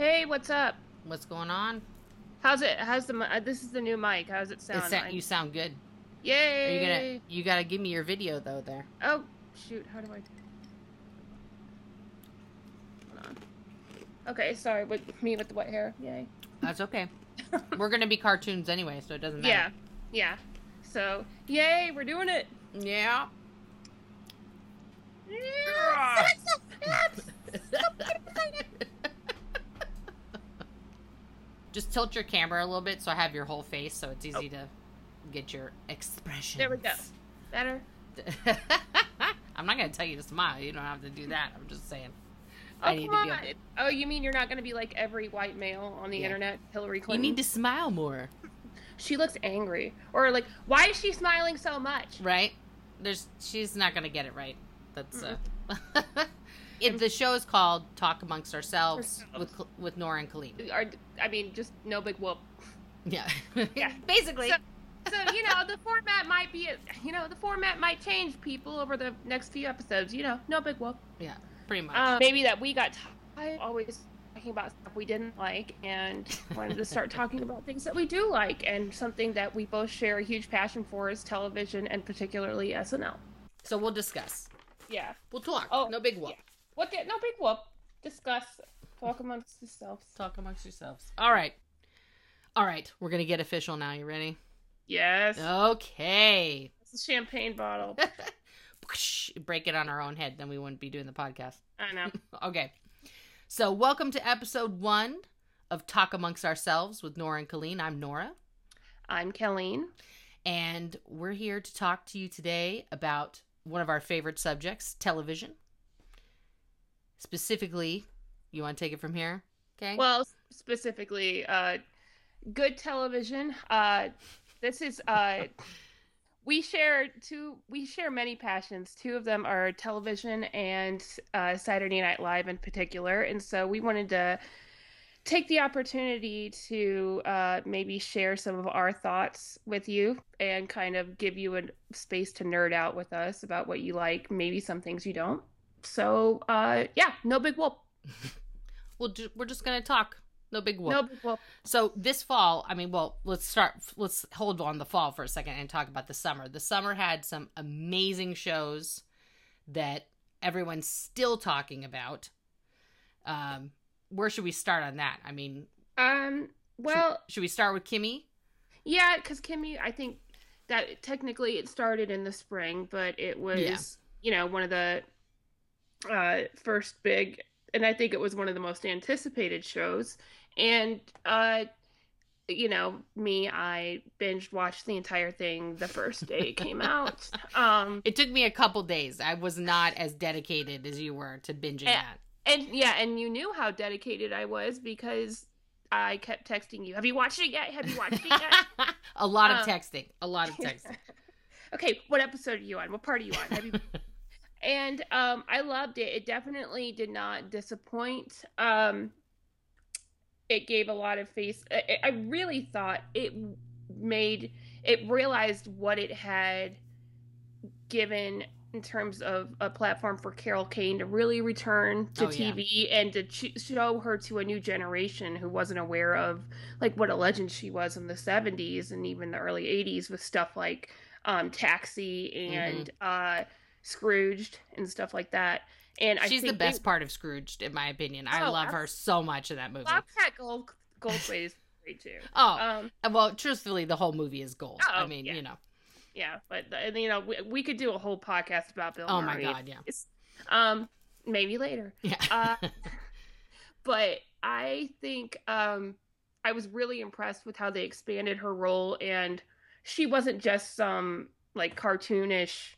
Hey, what's up? What's going on? How's it? How's the? uh, This is the new mic. How's it sound? It sa- you sound good. Are Yay! you gonna? You gotta give me your video though. There. Oh shoot! How do I? Hold on. Okay, sorry. With me with the white hair. Yay. That's okay. We're gonna be cartoons anyway, so it doesn't matter. yeah. Yeah. So yay, we're doing it. Yeah. Just tilt your camera a little bit so I have your whole face, so it's easy to get your expression. There we go. Better. I'm not gonna tell you to smile. You don't have to do that. I'm just saying. Oh, I need come to on. be. Able- Oh, you mean you're not going to be like every white male on the Yeah. internet, Hillary Clinton? you need to smile more, She looks angry, or like, why is she smiling so much? right? There's. She's not gonna get it right. That's. Uh, it, the show is called "Talk Amongst Ourselves" with with Nora and Colleen. Or, I mean, just no big whoop. Yeah. Yeah. Basically. So, so you know, the format might be, you know, the format might change people over the next few episodes. You know, no big whoop. yeah. Pretty much. Um, maybe that we got tired always talking about stuff we didn't like and wanted to start talking about things that we do like and something that we both share a huge passion for is television and particularly SNL. so we'll discuss. Yeah. We'll talk. Oh, no big whoop. yeah. What? The, no big whoop. Discuss. Talk amongst yourselves. Talk amongst yourselves. All right. All right. We're gonna get official now. You ready? Yes. Okay. It's a champagne bottle. Break it on our own head, then we wouldn't be doing the podcast. I know. Okay. So, welcome to episode one of Talk Amongst Ourselves with Nora and Colleen. I'm Nora, I'm Colleen. and we're here to talk to you today about one of our favorite subjects television. Specifically, you want to take it from here? Okay. Well, specifically, uh, good television. Uh, this is uh, we share two. We share many passions. Two of them are television and uh, Saturday Night Live in particular, and so we wanted to take the opportunity to uh, maybe share some of our thoughts with you and kind of give you a space to nerd out with us about what you like, maybe some things you don't. So, uh, yeah, no big whoop. we'll we're just going to talk. No big whoop. No big whoop. So this fall, I mean, well, let's start. Let's hold on the fall for a second and talk about the summer. The summer had some amazing shows that everyone's still talking about. Um, where should we start on that? I mean, Um. Well, should we start with Kimmy? yeah, because Kimmy, I think that technically it started in the spring, but it was, Yeah. you know, one of the uh, first big, and I think it was one of the most anticipated shows. And, uh, you know, me, I binge watched the entire thing the first day it came out. Um, It took me a couple days. I was not as dedicated as you were to binging Eh, that. and yeah, and you knew how dedicated I was because I kept texting you. Have you watched it yet? Have you watched it yet? a lot of Um, texting. A lot of texting. okay, what episode are you on? What part are you on? Have you... and um, I loved it. It definitely did not disappoint. Um, it gave a lot of face. I, I really thought it made it realized what it had given in terms of a platform for Carol Kane to really return to Oh, yeah. TV and to ch- show her to a new generation who wasn't aware of like what a legend she was in the 70s and even the early 80s with stuff like um, Taxi and Mm-hmm. uh, Scrooged and stuff like that. And I She's the best they- part of Scrooged, in my opinion. I Oh, love her so much in that movie. Bobcat Gold Goldthwait is great too. Oh, Um, well, truthfully, the whole movie is gold. I Oh, mean, yeah. you know. yeah, but uh, you know we, we could do a whole podcast about Bill. Oh my god, yeah. It's- Um, maybe later. Yeah. Uh, but I think um, I was really impressed with how they expanded her role, and she wasn't just some like cartoonish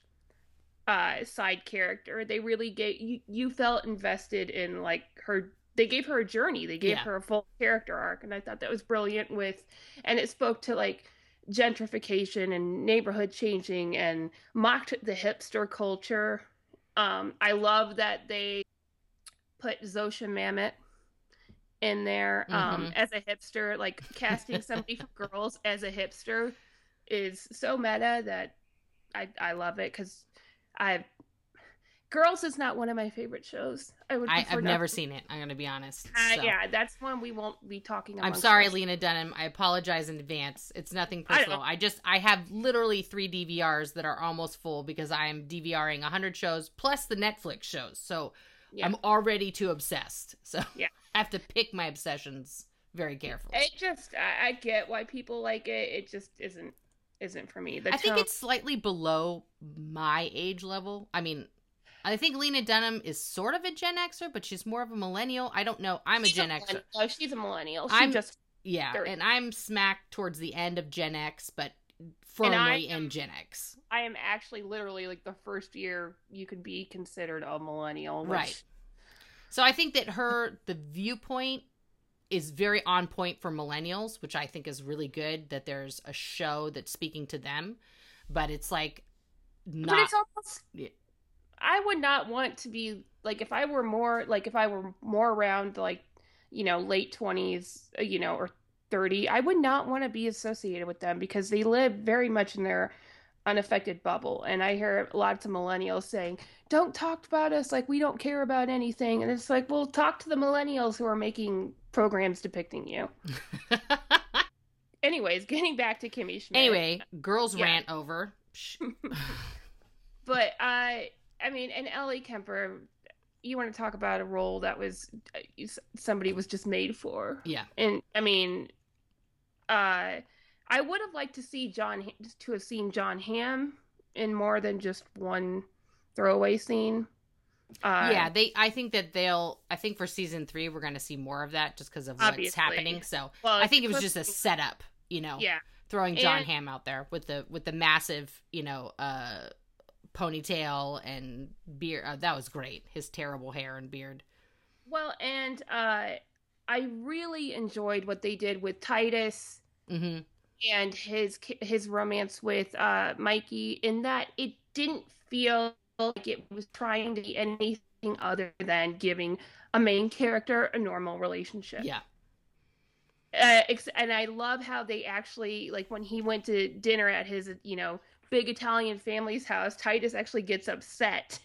uh, side character. They really get you you felt invested in like her. They gave her a journey. They gave Yeah. her a full character arc, and I thought that was brilliant. With and it spoke to like gentrification and neighborhood changing and mocked the hipster culture. Um, I love that they put Zosia Mamet in there um, Mhm. as a hipster. Like casting somebody for girls as a hipster is so meta that I I love it because I Girls is not one of my favorite shows. I would. I, I've never to- seen it. I'm gonna be honest. Uh. Yeah, that's one we won't be talking. About. I'm sorry, us. Lena Dunham. I apologize in advance. It's nothing personal. don't- I, just I have literally three DVRs that are almost full because I am DVRing 100 shows plus the Netflix shows. So Yeah. I'm already too obsessed. So Yeah. I have to pick my obsessions very carefully. It just, I, I get why people like it. It just isn't, isn't for me. The I think it's slightly below my age level. I mean, I think Lena Dunham is sort of a Gen Xer, but she's more of a millennial. I don't know. I'm a She's Gen Xer. millennial. Oh, she's a millennial. She I'm- just, Yeah, Very- and I'm smack towards the end of Gen X, but firmly am- in Gen X. I am actually literally like the first year you could be considered a millennial. Which, Right. So I think that her the viewpoint is very on point for millennials, which I think is really good that there's a show that's speaking to them, but it's like But not it's almost, Yeah. I would not want to be like if I were more like if I were more around like you know late twenties, uh, you know, or thirty, I would not want to be associated with them because they live very much in their unaffected bubble. And I hear lots of millennials saying, "Don't talk about us like we don't care about anything." And it's like, well, talk to the millennials who are making programs depicting you. Anyways, getting back to Kimmy Schmidt. anyway, girls Yeah. rant over. But I, I mean, and Ellie Kemper, you want to talk about a role that was uh, somebody was just made for, yeah. and I mean, uh, I would have liked to see John to have seen Jon Hamm in more than just one throwaway scene. Uh, yeah, they I think that they'll I think for season 3 we're going to see more of that just because of what's happening. So, Well, I think it was just a setup, you know. yeah. throwing Jon And- Hamm out there with the with the massive, you know, uh ponytail and beard. Uh, that was great. His terrible hair and beard. Well, and uh, I really enjoyed what they did with Titus. hmm and his his romance with uh Mikey in that it didn't feel like it was trying to be anything other than giving a main character a normal relationship. Yeah. Uh, and I love how they actually like when he went to dinner at his you know big Italian family's house. Titus actually gets upset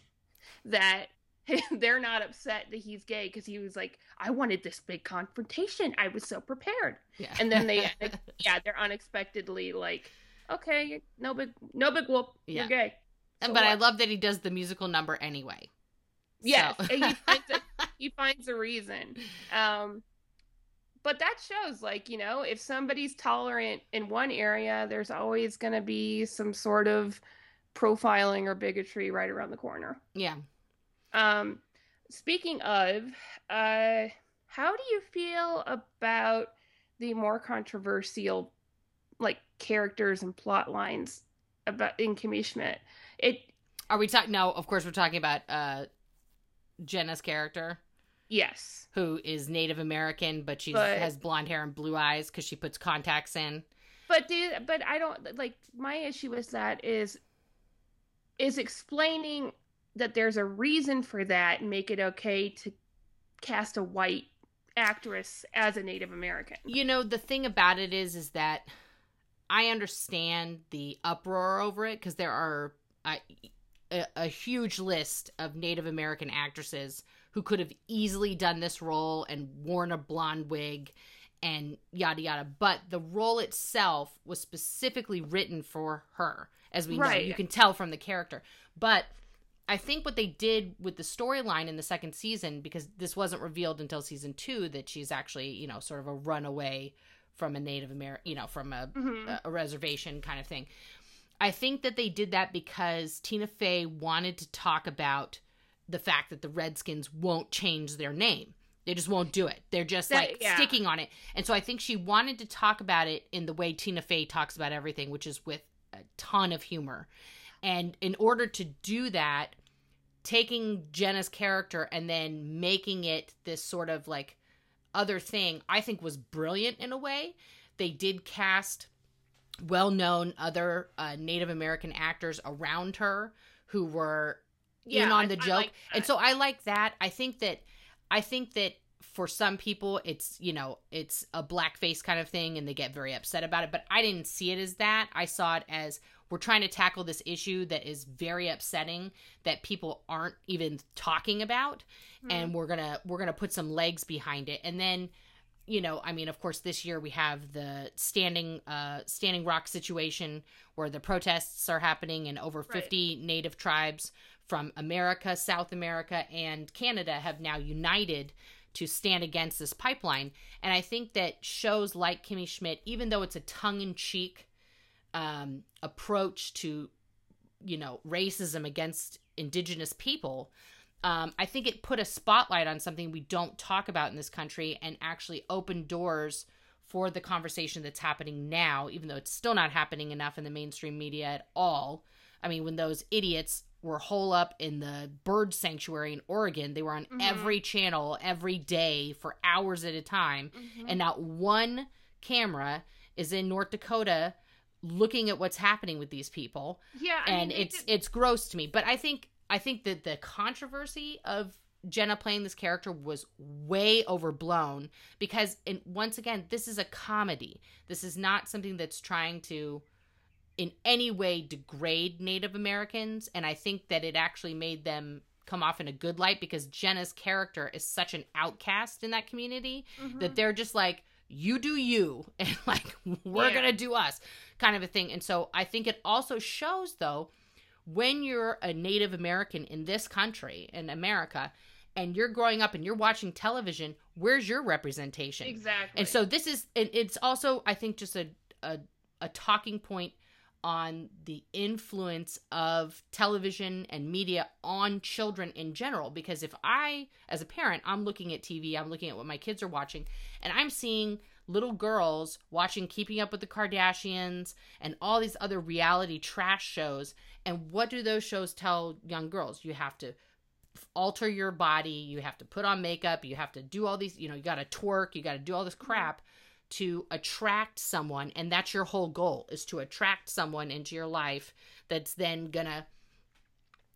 that they're not upset that he's gay because he was like, I wanted this big confrontation. I was so prepared Yeah. and then they yeah they're unexpectedly like okay no big no big whoop Yeah. you're gay So but I love that he does the musical number anyway. yes So- and he, finds a, he finds a reason um but that shows like you know if somebody's tolerant in one area there's always going to be some sort of profiling or bigotry right around the corner yeah. Um, speaking of, uh, how do you feel about the more controversial, like characters and plot lines about in Kimmy Schmidt? It Are we talking? No, of course we're talking about uh Jenna's character, yes, who is Native American, but she has blonde hair and blue eyes because she puts contacts in. but do but I don't like my issue with that is is explaining that there's a reason for that and make it okay to cast a white actress as a Native American. You know, the thing about it is, is that I understand the uproar over it because there are a, a, a huge list of Native American actresses who could have easily done this role and worn a blonde wig and yada yada. But the role itself was specifically written for her, as we know. You can tell from the character. But I think what they did with the storyline in the second season, because this wasn't revealed until season two, that she's actually, you know, sort of a runaway from a Native American, you know, from a, Mhm. a reservation kind of thing. I think that they did that because Tina Fey wanted to talk about the fact that the Redskins won't change their name. They just won't do it. They're just That- like yeah. sticking on it. And so I think she wanted to talk about it in the way Tina Fey talks about everything, which is with a ton of humor. And in order to do that, taking Jenna's character and then making it this sort of like other thing, I think was brilliant in a way. They did cast well known other uh, Native American actors around her who were in on the I joke. like and so I like that. I think that I think that for some people it's you know it's a blackface kind of thing and they get very upset about it but i didn't see it as that i saw it as we're trying to tackle this issue that is very upsetting that people aren't even talking about mm-hmm. and we're gonna we're gonna put some legs behind it and then you know i mean of course this year we have the standing uh standing rock situation where the protests are happening and over 50 native tribes from america south america and canada have now united to stand against this pipeline. And I think that shows like Kimmy Schmidt, even though it's a tongue in cheek um, approach to, you know, racism against indigenous people, um, I think it put a spotlight on something we don't talk about in this country and actually opened doors for the conversation that's happening now, even though it's still not happening enough in the mainstream media at all. I mean, when those idiots were hole up in the bird sanctuary in Oregon. They were on mm-hmm. every channel every day for hours at a time. Mm-hmm. And not one camera is in North Dakota looking at what's happening with these people. Yeah, I and mean, it's it's gross to me. But I think I think that the controversy of Jenna playing this character was way overblown because and once again, this is a comedy. This is not something that's trying to in any way degrade Native Americans, and I think that it actually made them come off in a good light because Jenna's character is such an outcast in that community mm-hmm. that they're just like, you do you, and like, we're yeah. gonna do us, kind of a thing. And so I think it also shows, though, when you're a Native American in this country, in America, and you're growing up and you're watching television, where's your representation? Exactly. And so this is, it's also, I think, just a, a, a talking point on the influence of television and media on children in general because if i as a parent i'm looking at tv i'm looking at what my kids are watching and i'm seeing little girls watching keeping up with the kardashians and all these other reality trash shows and what do those shows tell young girls? You have to alter your body you have to put on makeup you have to do all these you know you got to twerk you got to do all this crap to attract someone and that's your whole goal is to attract someone into your life that's then gonna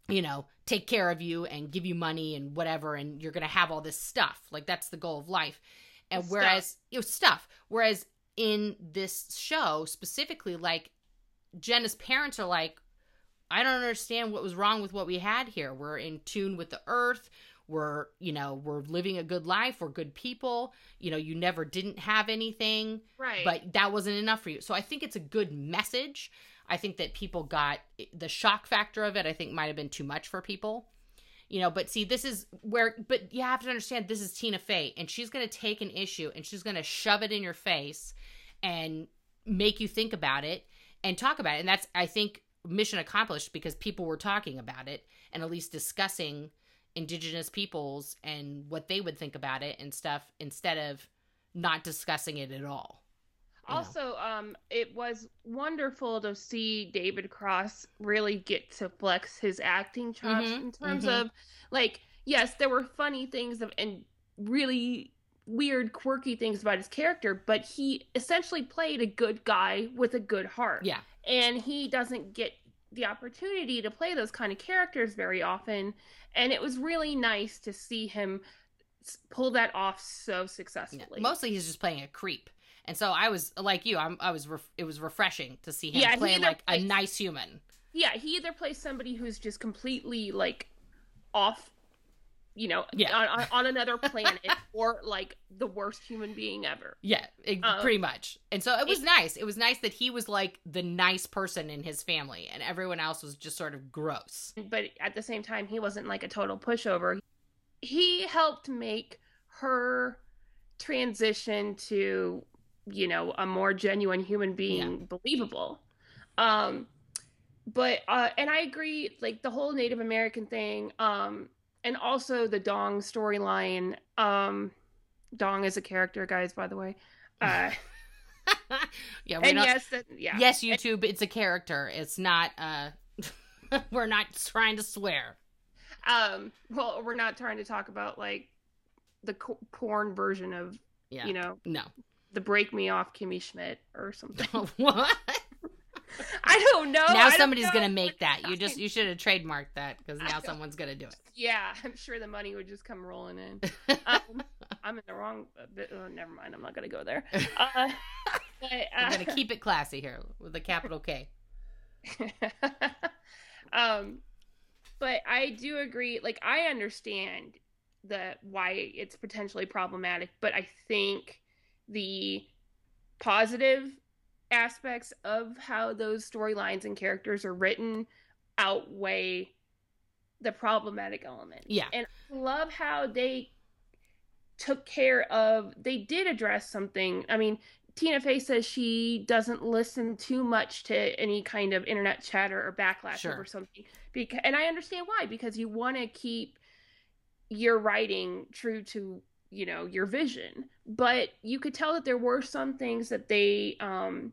you know take care of you and give you money and whatever and you're gonna have all this stuff. Like that's the goal of life. And stuff. whereas you know stuff. Whereas in this show specifically like jenna's parents are like i don't understand what was wrong with what we had here. We're in tune with the earth. We're you know we're living a good life. We're good people. You know you never didn't have anything right. but that wasn't enough for you. So i think it's a good message. I think that people got the shock factor of it i think might have been too much for people. You know but see this is where but you have to understand this is tina fey and she's going to take an issue and she's going to shove it in your face and make you think about it and talk about it. And that's i think mission accomplished because people were talking about it and at least discussing indigenous peoples and what they would think about it and stuff instead of not discussing it at all. Also, um, it was wonderful to see David Cross really get to flex his acting chops mm-hmm, in terms mm-hmm. of, like, yes, there were funny things of, and really weird, quirky things about his character, but he essentially played a good guy with a good heart. Yeah. And he doesn't get the opportunity to play those kind of characters very often and it was really nice to see him pull that off so successfully. Yeah, mostly he's just playing a creep. And so I was like you, I'm, i was. Ref- it was refreshing to see him yeah, playing like plays, a nice human. Yeah, he either plays somebody who's just completely like off you know, yeah. on, on another planet or like the worst human being ever. Yeah, it, um, pretty much. And so it was it, nice. It was nice that he was like the nice person in his family and everyone else was just sort of gross. But at the same time, he wasn't like a total pushover. He helped make her transition to, you know, a more genuine human being yeah. believable. Um, but uh, and I agree, like the whole Native American thing. Um, and also the Dong storyline. Um, Dong is a character, guys. By the way. Uh, yeah, and yes, that, yeah, yes, YouTube. it's a character. It's not. uh We're not trying to swear. Um. Well, we're not trying to talk about like the co- porn version of. Yeah. You know. No. The break me off Kimmy Schmidt or something. what? I don't know. Now somebody's know. gonna make that. You just you should have trademarked that because now someone's gonna do it. Yeah, I'm sure the money would just come rolling in. Um, I'm in the wrong. uh, Oh, never mind. I'm not gonna go there. Uh, but, I'm uh, gonna keep it classy here with a capital K. um, but I do agree. Like, I understand the why it's potentially problematic, but I think the positive aspects of how those storylines and characters are written outweigh the problematic element. Yeah. And I love how they took care of they did address something. I mean, Tina Fey says she doesn't listen too much to any kind of internet chatter or backlash Sure. over something. Because and I understand why because you want to keep your writing true to you know your vision but you could tell that there were some things that they um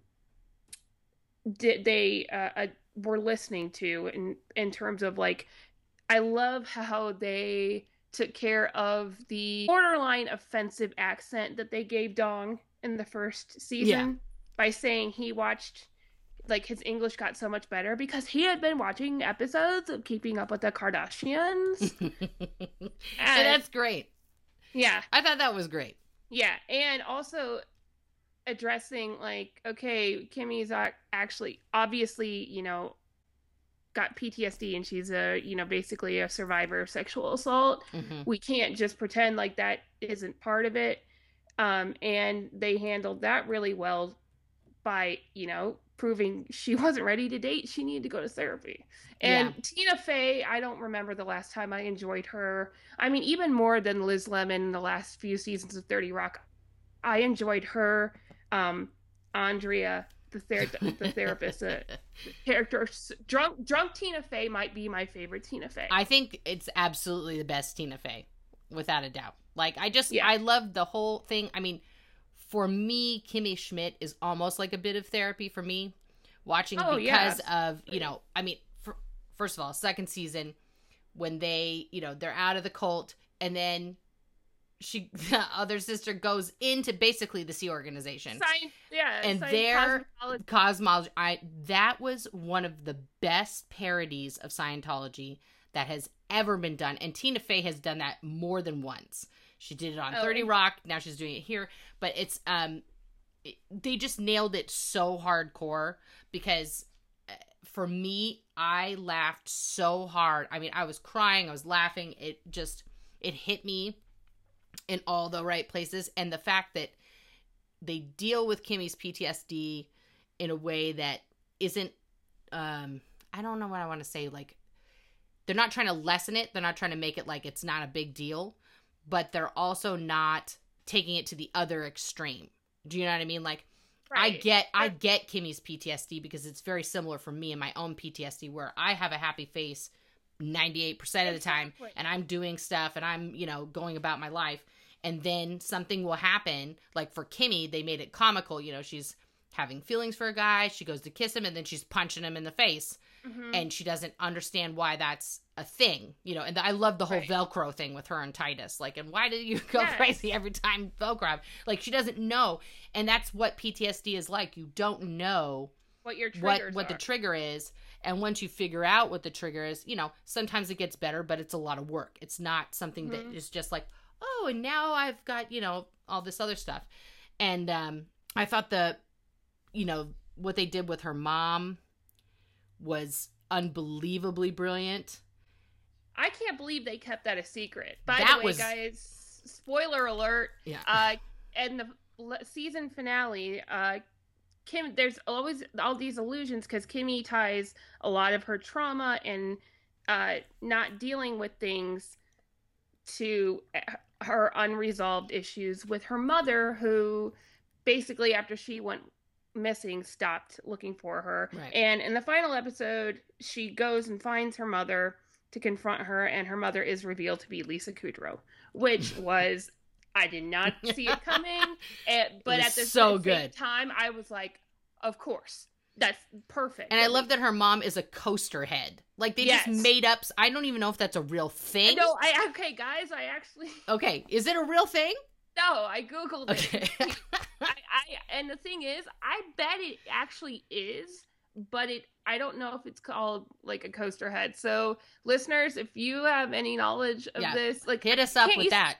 did they uh, uh were listening to in in terms of like i love how they took care of the borderline offensive accent that they gave dong in the first season by saying he watched like his english got so much better because he had been watching episodes of keeping up with the kardashians and And- that's great. yeah I thought that was great. Yeah, and also addressing like, okay, Kimmy's ac- actually obviously, you know, got PTSD and she's a, you know, basically a survivor of sexual assault. Mhm. We can't just pretend like that isn't part of it. Um, and they handled that really well by, you know, proving she wasn't ready to date. She needed to go to therapy. And Tina Fey, I don't remember the last time I enjoyed her. I mean, even more than Liz Lemon in the last few seasons of 30 Rock. I enjoyed her. Um, Andrea, the, ther- the therapist, uh, character. Drunk, drunk Tina Fey might be my favorite Tina Fey. I think it's absolutely the best Tina Fey, without a doubt. Like I just Yeah. I love the whole thing. I mean, for me, Kimmy Schmidt is almost like a bit of therapy for me, watching Oh, yeah, because of you know. I mean, for, first of all, second season when they you know they're out of the cult and then she the other sister goes into basically the Sea organization. Science, yeah, And there- cosmology. cosmology i that was one of the best parodies of scientology that has ever been done and tina fey has done that more than once. She did it on Oh, 30 rock now she's doing it here but it's um it, they just nailed it so hardcore because uh, for me i laughed so hard. I mean i was crying i was laughing it just it hit me in all the right places and the fact that they deal with Kimmy's PTSD in a way that isn't um I don't know what I want to say like they're not trying to lessen it, they're not trying to make it like it's not a big deal, but they're also not taking it to the other extreme. Do you know what I mean? Like I get I get Kimmy's PTSD because it's very similar for me and my own PTSD where I have a happy face 98% of the time and I'm doing stuff and I'm, you know, going about my life and then something will happen like for Kimmy they made it comical, you know, she's having feelings for a guy, she goes to kiss him and then she's punching him in the face Mhm. and she doesn't understand why that's a thing, you know. And I love the whole Right. Velcro thing with her and Titus. Like, and why do you go Yes. crazy every time Velcro? Like, she doesn't know, and that's what PTSD is like. You don't know what your what what the trigger is, and once you figure out what the trigger is, you know, sometimes it gets better, but it's a lot of work. It's not something that Mhm. is just like, oh, and now I've got you know all this other stuff, and um, I thought the, you know, what they did with her mom was unbelievably brilliant. I can't believe they kept that a secret. By That the way, was- guys, spoiler alert. Yeah. Uh, and the season finale, uh, Kim, there's always all these illusions because Kimmy ties a lot of her trauma and uh, not dealing with things to her unresolved issues with her mother, who basically, after she went missing, stopped looking for her. Right. And in the final episode, she goes and finds her mother to confront her, and her mother is revealed to be Lisa Kudrow, which was I did not see it coming. eh, but was at the so same good. time, I was like, of course, that's perfect. And I love that her mom is a coaster head. Like they Yes. just made up. I don't even know if that's a real thing. No, I okay, guys. I actually Okay, is it a real thing? no. I googled it. Okay. I, I and the thing is, I bet it actually is, but it I don't know if it's called like a coaster head. So listeners, if you have any knowledge of Yeah. this, like Hit us up with you- that.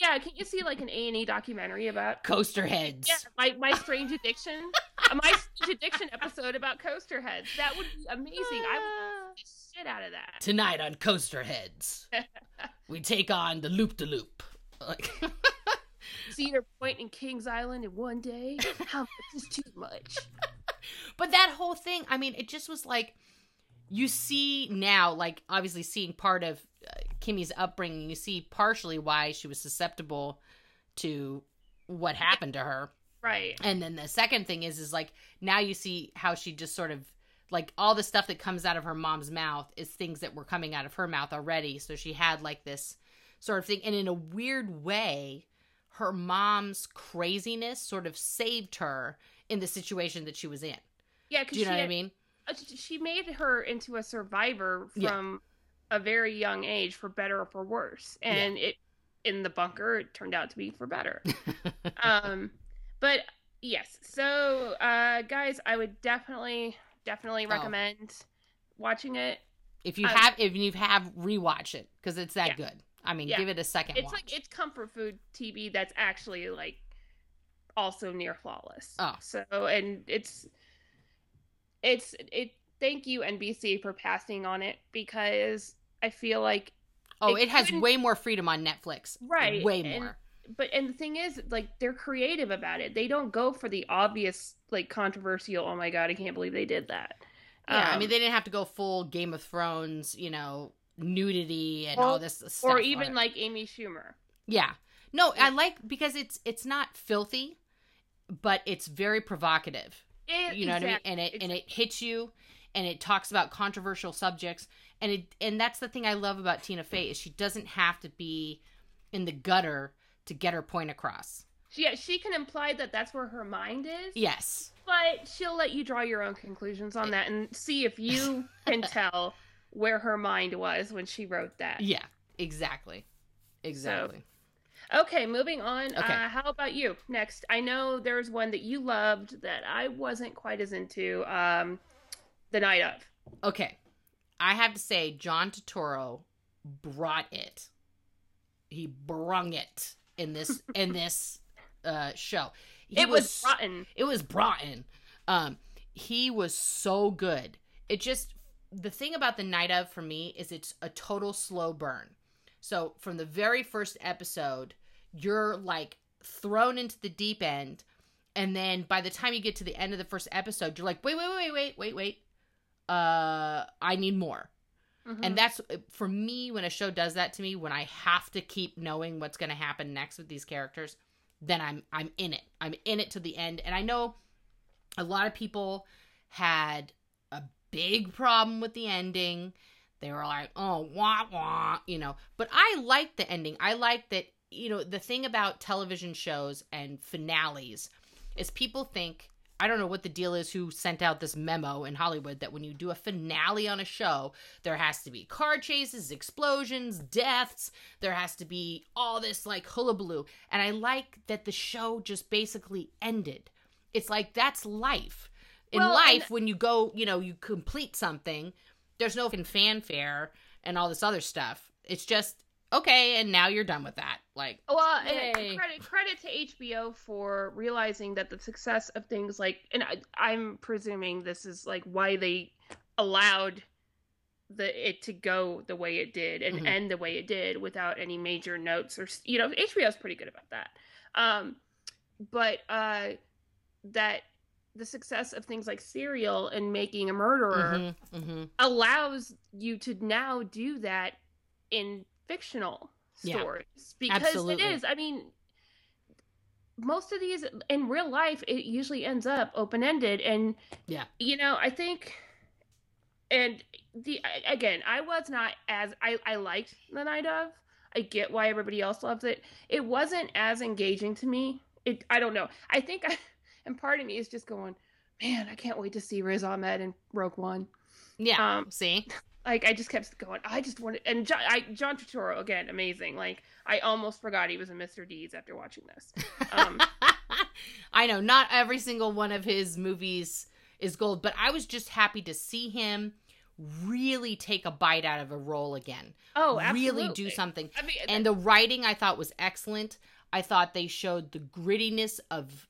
Yeah, can't you see like an A and E documentary about Coaster heads. yeah my my strange addiction, uh, my strange addiction episode about coaster heads? That would be amazing. I would watch shit out of that. Tonight on Coaster Heads, we take on the Loop de Loop. Like, Cedar Point and Kings Island in one day. How much is too much? but that whole thing, I mean, it just was like you see now, like obviously seeing part of uh, Kimmy's upbringing, you see partially why she was susceptible to what happened to her. Right. And then the second thing is, is like now you see how she just sort of like all the stuff that comes out of her mom's mouth is things that were coming out of her mouth already. So she had like this sort of thing. And in a weird way, her mom's craziness sort of saved her in the situation that she was in. Yeah, Do you know she what I mean? she made her into a survivor Yeah. A very young age, for better or for worse. And it in the bunker, it turned out to be for better. um, but yes, so uh, guys, I would definitely, definitely Oh. recommend watching it. if you I- have, if you have, rewatch it because it's that Yeah. good. I mean, Yeah. give it a second It's watch. like it's comfort food TV that's actually like also near flawless. Oh. so and it's it's it. Thank you NBC for passing on it because I feel like oh, it it has way more freedom on Netflix. Right, Way and- more. but and the thing is like they're creative about it they don't go for the obvious like controversial oh my god i can't believe they did that Yeah, I Um, mean, they didn't have to go full Game of Thrones, you know, nudity and all this stuff. or even it. like amy schumer yeah, no, I like because it's it's not filthy, but it's very provocative. Eh, You know what I mean? And it and it hits you, and it talks about controversial subjects, and it and that's the thing I love about Tina Fey is she doesn't have to be in the gutter to get her point across. yeah she can imply that that's where her mind is. Yes, but she'll let you draw your own conclusions on that and see if you can tell where her mind was when she wrote that. Yeah, exactly, exactly. okay moving on. Okay. uh, how about you? Next i know there's one that you loved that i wasn't quite as into um the night of Okay. I have to say, John Turturro brought it. He brung it in this in this uh show. He it was rotten it was Broughton. Um, he was so good. It just the thing about the night of for me is it's a total slow burn. So from the very first episode, you're like thrown into the deep end, and then by the time you get to the end of the first episode, you're like, wait, wait, wait, wait, wait, wait. Uh, I need more. Mhm. And that's for me when a show does that to me when I have to keep knowing what's going to happen next with these characters, then I'm I'm in it. I'm in it to the end. And I know a lot of people had a big problem with the ending. They were like, "Oh, wah wah," you know. But I like the ending. I like that, you know, the thing about television shows and finales is people think I don't know what the deal is who sent out this memo in Hollywood that when you do a finale on a show, there has to be car chases, explosions, deaths. There has to be all this like hullabaloo. And I like that the show just basically ended. It's like that's life. In Well, life, and- when you go, you know, you complete something, there's no fanfare and all this other stuff. It's just okay, and now you're done with that. Like, Well, and credit credit to HBO for realizing that the success of things like, and I, I'm presuming this is like why they allowed the it to go the way it did and Mhm. end the way it did without any major notes or you know HBO's pretty good about that. Um, but uh, that the success of things like Serial and Making a Murderer mhm, mhm. allows you to now do that in fictional Yeah, stories because absolutely. it is i mean most of these in real life it usually ends up open-ended and Yeah. you know i think and the again i was not as i i liked the night of i get why everybody else loves it it wasn't as engaging to me it i don't know i think i and part of me is just going man i can't wait to see riz ahmed in rogue one yeah. um, See, like I just kept going. I just wanted, and John, I, John Turturro again, amazing. Like I almost forgot he was in Mr. Deeds after watching this. Um, I know not every single one of his movies is gold, but I was just happy to see him really take a bite out of a role again. Oh, absolutely. really do something. I mean, And the writing I thought was excellent. I thought they showed the grittiness of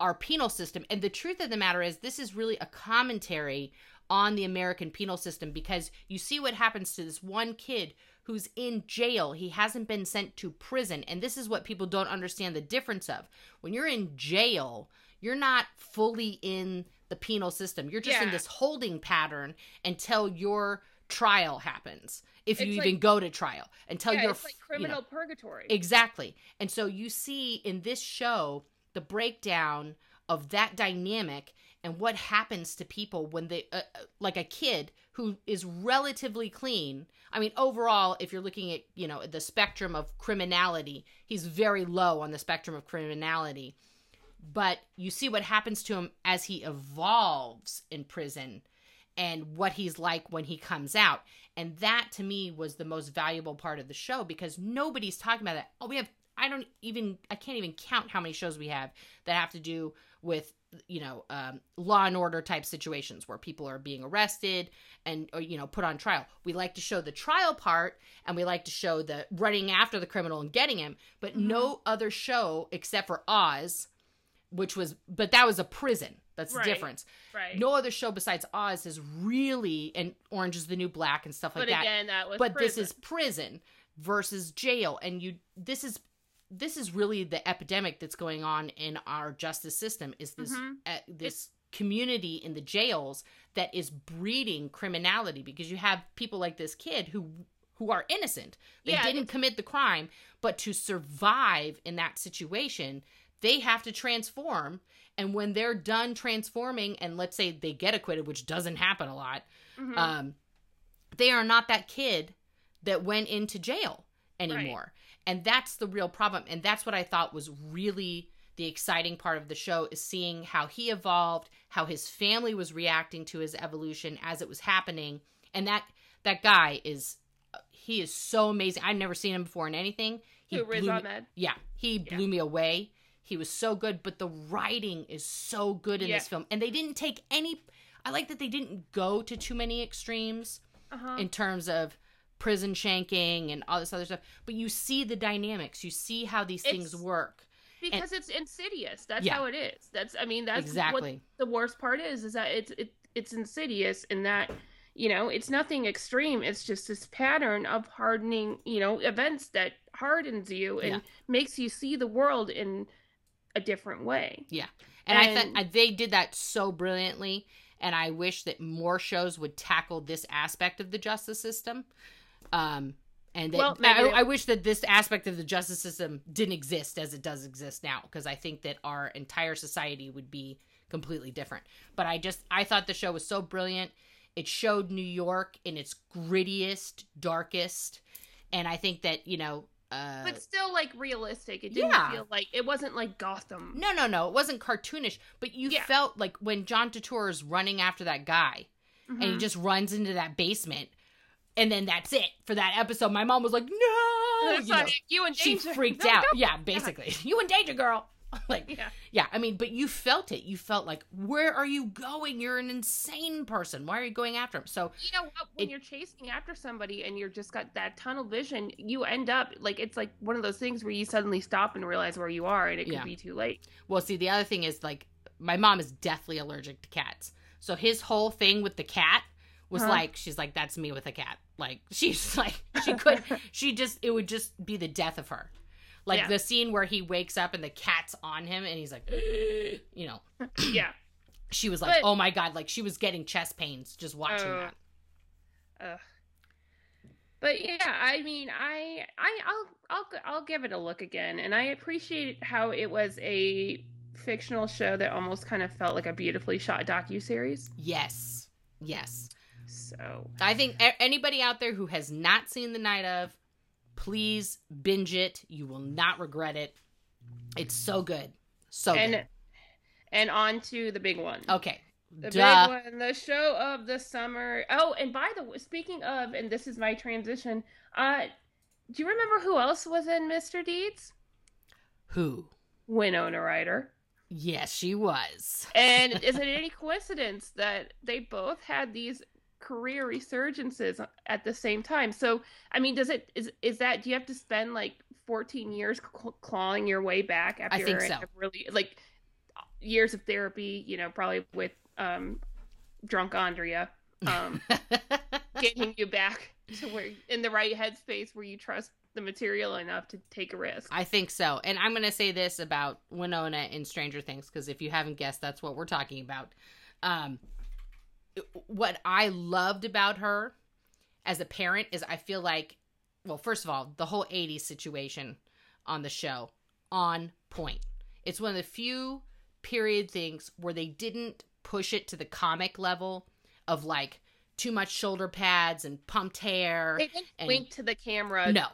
our penal system. And the truth of the matter is, this is really a commentary on the American penal system because you see what happens to this one kid who's in jail. He hasn't been sent to prison. And this is what people don't understand the difference of. When you're in jail, you're not fully in the penal system. You're just in this holding pattern until your trial happens. If you It's even go to trial, until yeah, you're it's like you know, criminal purgatory. Exactly. And so you see in this show the breakdown of that dynamic and what happens to people when they, uh, uh, like a kid who is relatively clean. I mean, overall, if you're looking at, you know, the spectrum of criminality, he's very low on the spectrum of criminality. But you see what happens to him as he evolves in prison and what he's like when he comes out. And that to me was the most valuable part of the show because nobody's talking about that. Oh, we have I don't even I can't even count how many shows we have that have to do with you know um, law and order type situations where people are being arrested and or, you know put on trial. We like to show the trial part and we like to show the running after the criminal and getting him, but no other show except for Oz, which was but that was a prison. That's Right. the difference right. no other show besides Oz is really and Orange is the New Black and stuff like but that. again, that was but prison. this is prison versus jail, and you this is this is really the epidemic that's going on in our justice system. Is this Mhm. uh, this community in the jails that is breeding criminality because you have people like this kid who who are innocent. They Yeah, didn't commit the crime, but to survive in that situation, they have to transform. And when they're done transforming, and let's say they get acquitted, which doesn't happen a lot, Mhm. um, they are not that kid that went into jail anymore. And that's the real problem. And that's what I thought was really the exciting part of the show is seeing how he evolved, how his family was reacting to his evolution as it was happening. And that that guy is he is so amazing. I've never seen him before in anything. He Who, Riz blew me- Ahmed? yeah, he Yeah. blew me away. He was so good, but the writing is so good in Yeah. this film. And they didn't take any I like that they didn't go to too many extremes Uh-huh. in terms of prison shanking and all this other stuff. But you see the dynamics. You see how these things work. because it's insidious. That's Yeah. how it is. That's I mean that's Exactly. what the worst part is is that it's it, it's insidious in that you know it's nothing extreme. It's just this pattern of hardening you know events that hardens you and Yeah. makes you see the world in a different way. Yeah, and, I And- thought they did that so brilliantly. And I wish that more shows would tackle this aspect of the justice system. Um, and that, Well, I, I wish that this aspect of the justice system didn't exist as it does exist now, because I think that our entire society would be completely different. But I just I thought the show was so brilliant. It showed New York in its grittiest, darkest, and I think that you know. Uh, But still like realistic. It didn't Yeah. feel like it wasn't like Gotham. no, no, no. It wasn't cartoonish, but you Yeah. felt like when John Turturro is running after that guy, and he Mhm. just runs into that basement, and then that's it for that episode. My mom was like, "No," you know, you in she freaked No, out. don't. Yeah, basically, you in danger, girl. like, Yeah. yeah, I mean, but you felt it. You felt like, where are you going? You're an insane person. Why are you going after him? So you know what when It- you're chasing after somebody and you're just got that tunnel vision you end up like it's like one of those things where you suddenly stop and realize where you are and it could Yeah. be too late Well, see, the other thing is like my mom is deathly allergic to cats. So his whole thing with the cat was Huh. like she's like that's me with a cat. Like she's like she could she just it would just be the death of her. Like Yeah. the scene where he wakes up and the cat's on him and he's like you know, yeah she was like, But- "Oh my god, like she was getting chest pains just watching Oh. that." Ugh. but yeah i mean i i i'll i'll i'll give it a look again and i appreciate how it was a fictional show that almost kind of felt like a beautifully shot docu-series Yes. Yes. So I think anybody out there who has not seen The Night of, please binge it. You will not regret it. It's so good. So and good. and on to the big one Okay. The Duh. big one, the show of the summer. Oh, and by the way, speaking of, and this is my transition. Uh, do you remember who else was in Mr. Deeds? Who? Winona Ryder. Yes, she was. And is it any coincidence that they both had these career resurgences at the same time. So, I mean, does it is is that do you have to spend like 14 years clawing your way back after I think so. really like years of therapy, you know, probably with um drunk Andrea um getting you back to where in the right headspace where you trust the material enough to take a risk. I think so. And I'm going to say this about Winona in Stranger Things because if you haven't guessed, that's what we're talking about. Um, what I loved about her as a parent is I feel like, well, first of all, the whole 80s situation on the show on point. It's one of the few period things where they didn't push it to the comic level of like too much shoulder pads and pumped hair. They didn't and, wink to the camera. No,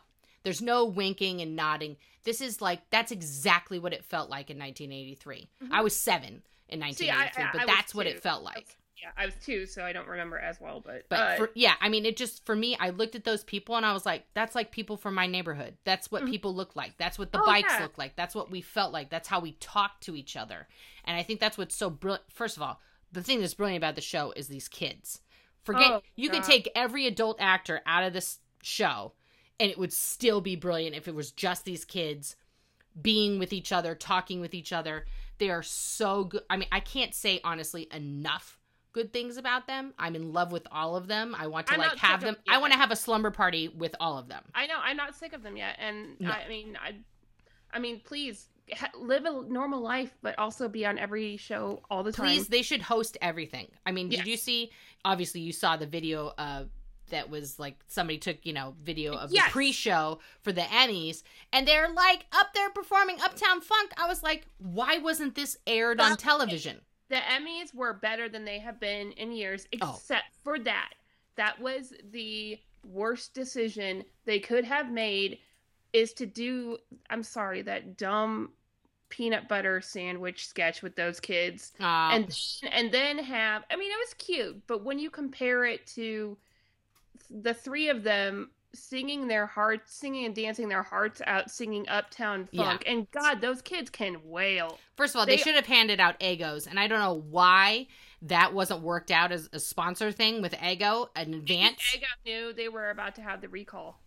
there's no winking and nodding. This is like that's exactly what it felt like in 1983. Mm-hmm. I was seven in 1983, See, I, I, but I that's what it felt like. Yeah, I was two, so I don't remember as well. But but uh, for, yeah, I mean, it just for me, I looked at those people and I was like, that's like people from my neighborhood. That's what mm-hmm. people look like. That's what the oh, bikes yeah. look like. That's what we felt like. That's how we talked to each other. And I think that's what's so brilliant. First of all, the thing that's brilliant about the show is these kids. Forget oh, you God. could take every adult actor out of this show and it would still be brilliant if it was just these kids being with each other, talking with each other. They are so good. I mean, I can't say honestly enough good things about them. I'm in love with all of them. I want to I'm like have them. I want to have a slumber party with all of them. I know. I'm not sick of them yet, and no. I mean, I, I mean, please live a normal life, but also be on every show all the time. Please, they should host everything. I mean, yes. did you see? Obviously, you saw the video uh, that was like somebody took you know video of yes. the pre-show for the Emmys, and they're like up there performing Uptown Funk. I was like, why wasn't this aired on television? The Emmys were better than they have been in years, oh. except oh. for that. That was the worst decision they could have made is to do I'm sorry, that dumb peanut butter sandwich sketch with those kids. Uh, and and then have I mean it was cute, but when you compare it to the three of them singing their hearts singing and dancing their hearts out singing uptown funk yeah. and god those kids can wail first of all they, they should have handed out Eggos, and i don't know why that wasn't worked out as a sponsor thing with Eggo in advance Eggo knew they were about to have the recall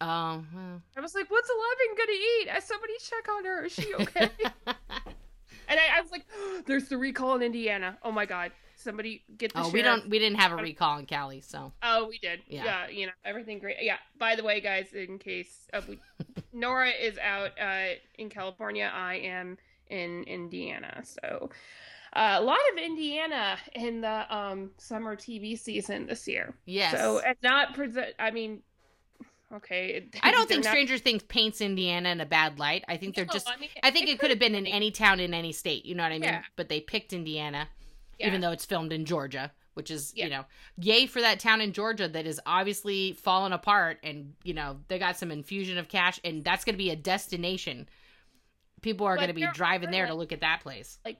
Oh, well. I was like, "What's Eleven gonna eat?" As somebody check on her. Is she okay? and I, I, was like, oh, "There's the recall in Indiana. Oh my god! Somebody get the." Oh, sheriff. we don't. We didn't have a recall in Cali, so. Oh, we did. Yeah. yeah you know everything great. Yeah. By the way, guys, in case uh, we, Nora is out uh, in California, I am in Indiana. So. Uh, a lot of Indiana in the um, summer TV season this year. Yes. So, and not present. I mean, okay. I don't think not... Stranger Things paints Indiana in a bad light. I think they're just. I, mean, I think it, it could have been in any town in any state. You know what I mean? Yeah. But they picked Indiana, yeah. even though it's filmed in Georgia, which is yeah. you know, yay for that town in Georgia that is obviously fallen apart, and you know they got some infusion of cash, and that's going to be a destination. People are going to be driving there like, to look at that place. Like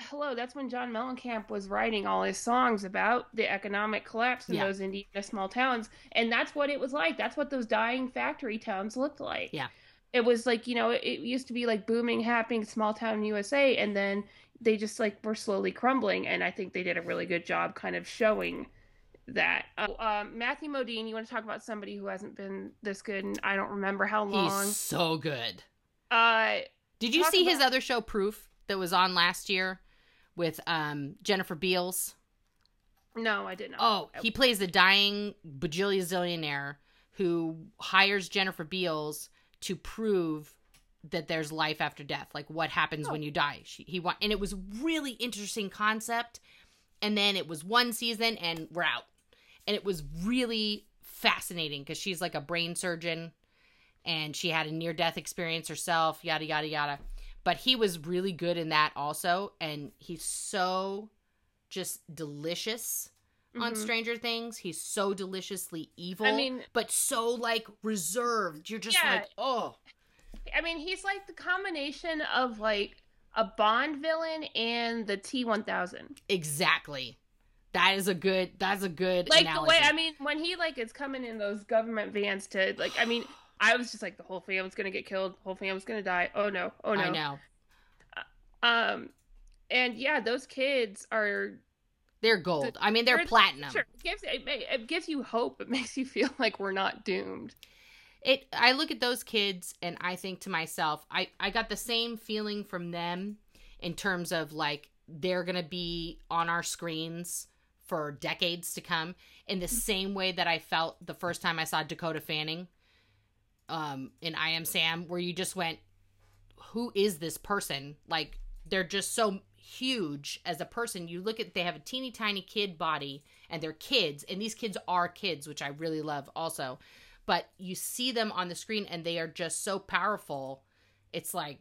hello, that's when John Mellencamp was writing all his songs about the economic collapse in yeah. those Indiana small towns. And that's what it was like. That's what those dying factory towns looked like. Yeah. It was like, you know, it used to be like booming, happening, small town USA. And then they just like were slowly crumbling. And I think they did a really good job kind of showing that. Uh, um, Matthew Modine, you want to talk about somebody who hasn't been this good and I don't remember how long. He's so good. Uh, Did you see about... his other show, Proof, that was on last year? with um, Jennifer Beals? No, I didn't. Oh, he plays the dying bajillionaire who hires Jennifer Beals to prove that there's life after death, like what happens oh. when you die. She, he want, and it was really interesting concept. And then it was one season, and we're out. And it was really fascinating because she's like a brain surgeon, and she had a near death experience herself. Yada yada yada but he was really good in that also and he's so just delicious mm-hmm. on Stranger Things. He's so deliciously evil. I mean, but so like reserved. You're just yeah. like, oh. I mean, he's like the combination of like a Bond villain and the T one thousand. Exactly. That is a good. That's a good. Like analogy. the way I mean, when he like is coming in those government vans to like, I mean, I was just like, the whole family's gonna get killed. The whole family's gonna die. Oh no! Oh no! I know. Um, and yeah, those kids are They're gold. I mean, they're They're- platinum. Sure, it gives it, it gives you hope. It makes you feel like we're not doomed. It i look at those kids and i think to myself i i got the same feeling from them in terms of like they're gonna be on our screens for decades to come in the same way that i felt the first time i saw dakota fanning um in i am sam where you just went who is this person? Like they're just so huge as a person. You look at they have a teeny tiny kid body and they're kids and these kids are kids which i really love also but you see them on the screen and they are just so powerful it's like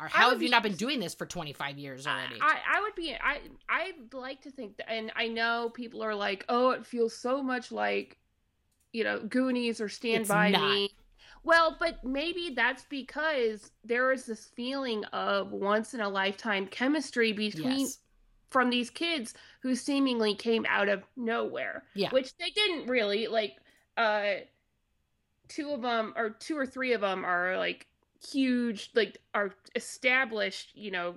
or how have you not been doing this for 25 years already I, I would be I I'd like to think that, and I know people are like, oh, it feels so much like, you know, Goonies or Stand It's by not. Me. Well, but maybe that's because there is this feeling of once in a lifetime chemistry between yes from these kids who seemingly came out of nowhere. Yeah. Which they didn't really like uh two of them or two or three of them are like huge like are established, you know,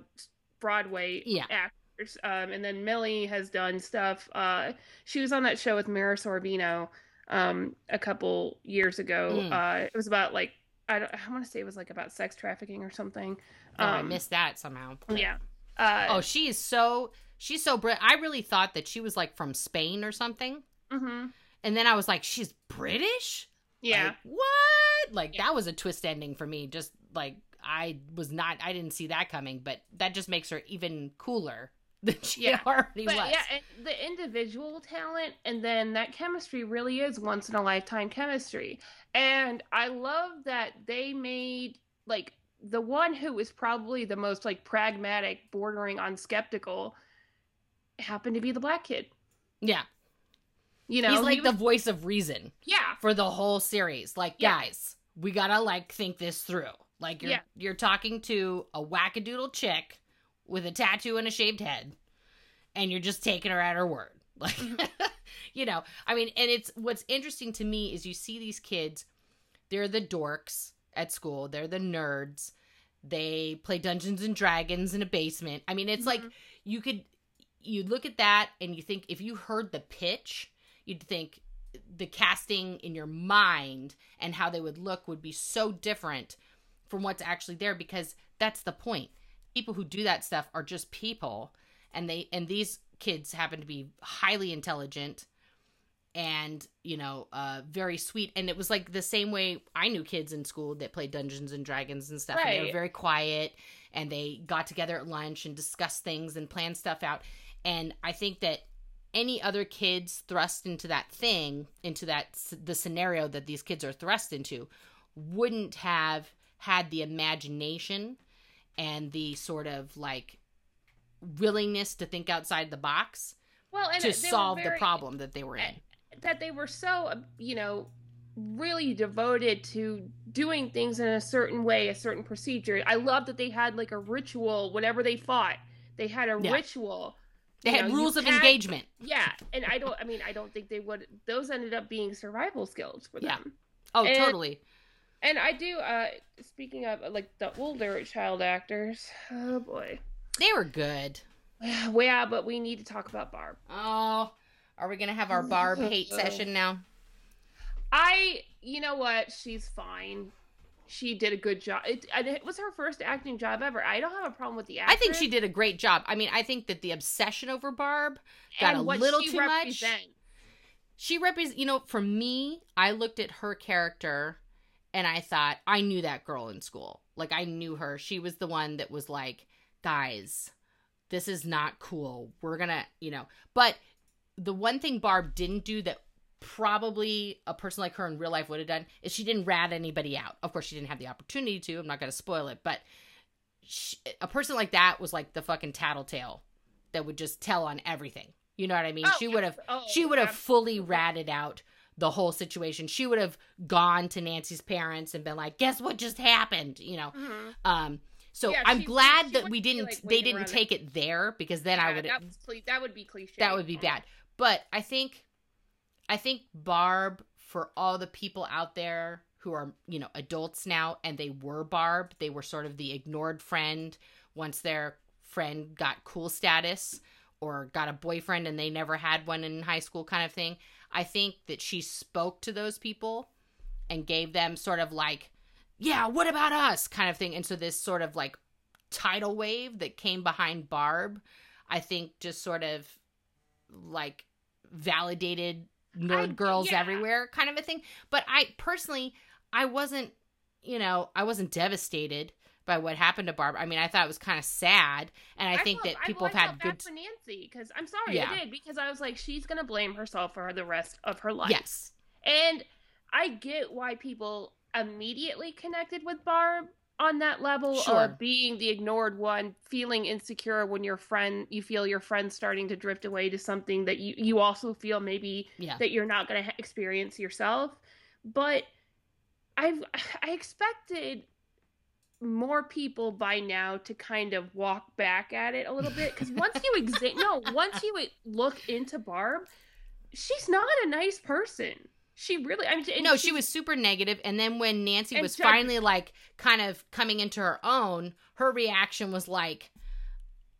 Broadway Yeah. actors. Um and then Millie has done stuff uh she was on that show with Mira Sorvino um a couple years ago. Mm. Uh it was about like I don't I want to say it was like about sex trafficking or something. oh, i um, missed that somehow Yeah. Uh oh she is so she's so brit i really thought that she was like from spain or something mhm. and then i was like she's british Yeah. Like, what? Like Yeah. that was a twist ending for me. Just like I was not I didn't see that coming, but that just makes her even cooler than she Yeah. already but was. yeah, and the individual talent, and then that chemistry really is once in a lifetime chemistry. And I love that they made like the one who was probably the most like pragmatic, bordering on skeptical, happened to be the black kid. Yeah. You know, He's he like the voice of reason yeah, for the whole series. Like, Yeah. guys, we gotta like think this through. Like you're Yeah. you're talking to a wackadoodle chick with a tattoo and a shaved head, and you're just taking her at her word. Like you know, I mean, and it's what's interesting to me is you see these kids, they're the dorks at school, they're the nerds. They play Dungeons and Dragons in a basement. I mean, it's like Mhm. you could you look at that and you think if you heard the pitch, you'd think the casting in your mind and how they would look would be so different from what's actually there because that's the point. People who do that stuff are just people and they and these kids happen to be highly intelligent and you know uh very sweet. And it was like the same way i knew kids in school that played dungeons and dragons and stuff and they were very quiet and they got together at lunch and discussed things and planned stuff out. And i think that any other kids thrust into that thing into that the scenario that these kids are thrust into wouldn't have had the imagination and the sort of like willingness to think outside the box well, and to solve the problem that they were in. that they were so uh, you know really devoted to doing things in a certain way a certain procedure i love that they had like a ritual whenever they fought they had a Yeah. ritual They had know, rules of had- engagement. yeah and i don't i mean i don't think they would those ended up being survival skills for them. Yeah. Oh, And- totally. and i do uh speaking of like the older child actors oh boy They were good. yeah but we need to talk about barb Oh, are we gonna have our Barb hate session now? I, you know what? She's fine. She did a good job. It, it was her first acting job ever. I don't have a problem with the actress. I think she did a great job. I mean, I think that the obsession over Barb got and a little too much. She represents, you know, for me, I looked at her character and I thought I knew that girl in school. Like I knew her. She was the one that was like, guys, this is not cool. We're gonna, you know. But the one thing Barb didn't do that probably a person like her in real life would have done is she didn't rat anybody out. Of course, she didn't have the opportunity to. I'm not going to spoil it, but she, a person like that was like the fucking tattletale that would just tell on everything. You know what I mean? Oh, she would have oh, she would have fully ratted out the whole situation. She would have gone to Nancy's parents and been like, "Guess what just happened?" You know. Mhm. Um so Yeah, I'm she- glad she that we didn't like, they didn't take it there because then I would that, that would be cliche. that would be bad. But I think I think Barb for all the people out there who are, you know, adults now and they were Barb, they were sort of the ignored friend once their friend got cool status or got a boyfriend and they never had one in high school kind of thing. I think that she spoke to those people and gave them sort of like, yeah, what about us kind of thing. And so this sort of like tidal wave that came behind Barb, I think just sort of like validated nerd I- girls yeah. everywhere kind of a thing. But I personally, I wasn't, you know, I wasn't devastated by what happened to Barb. I mean, I thought it was kind of sad, and I, think felt- that people I, have I had good. for Nancy because I'm sorry Yeah. I did because I was like she's gonna blame herself for the rest of her life. Yes, And I get why people immediately connected with Barb on that level Sure. of being the ignored one, feeling insecure when your friend you feel your friend's starting to drift away to something that you you also feel maybe yeah, that you're not going to experience yourself. But I've I expected more people by now to kind of walk back at it a little bit because once you exa- no once you look into Barb, she's not a nice person. She really I mean no, she was super negative, and then when Nancy was judge- finally like kind of coming into her own, her reaction was like,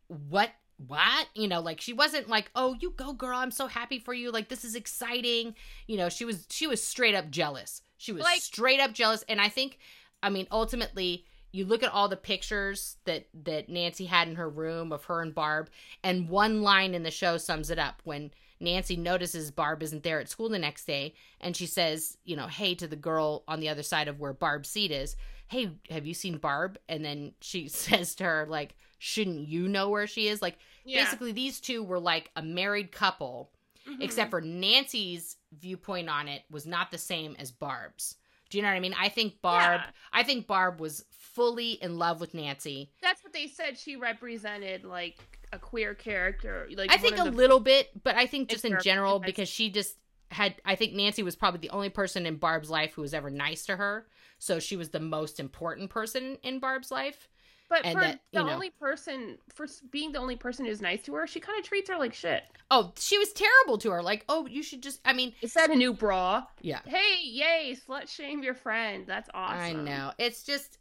"What? What? You know, like she wasn't like, "Oh, you go, girl! I'm so happy for you! Like this is exciting!" You know, she was she was straight up jealous. She was Like- straight up jealous, and I think, I mean, ultimately. You look at all the pictures that that Nancy had in her room of her and Barb, and one line in the show sums it up. When Nancy notices Barb isn't there at school the next day, and she says, you know, hey to the girl on the other side of where Barb's seat is, hey, have you seen Barb? And then she says to her, like, shouldn't you know where she is? Like, yeah. basically, these two were like a married couple, Mhm. except for Nancy's viewpoint on it was not the same as Barb's. Do you know what I mean? I think Barb, Yeah. I think Barb was fully in love with Nancy. that's what they said she represented like a queer character like I think a little bit, but I think just in general because- she just had. I think Nancy was probably the only person in Barb's life who was ever nice to her. So she was the most important person in Barb's life. but and for that, the know- only person for being the only person who's nice to her she kind of treats her like shit Oh, she was terrible to her. Like, oh, you should just. I mean, is that a new bra yeah, hey yay slut shame your friend that's awesome I know. It's just,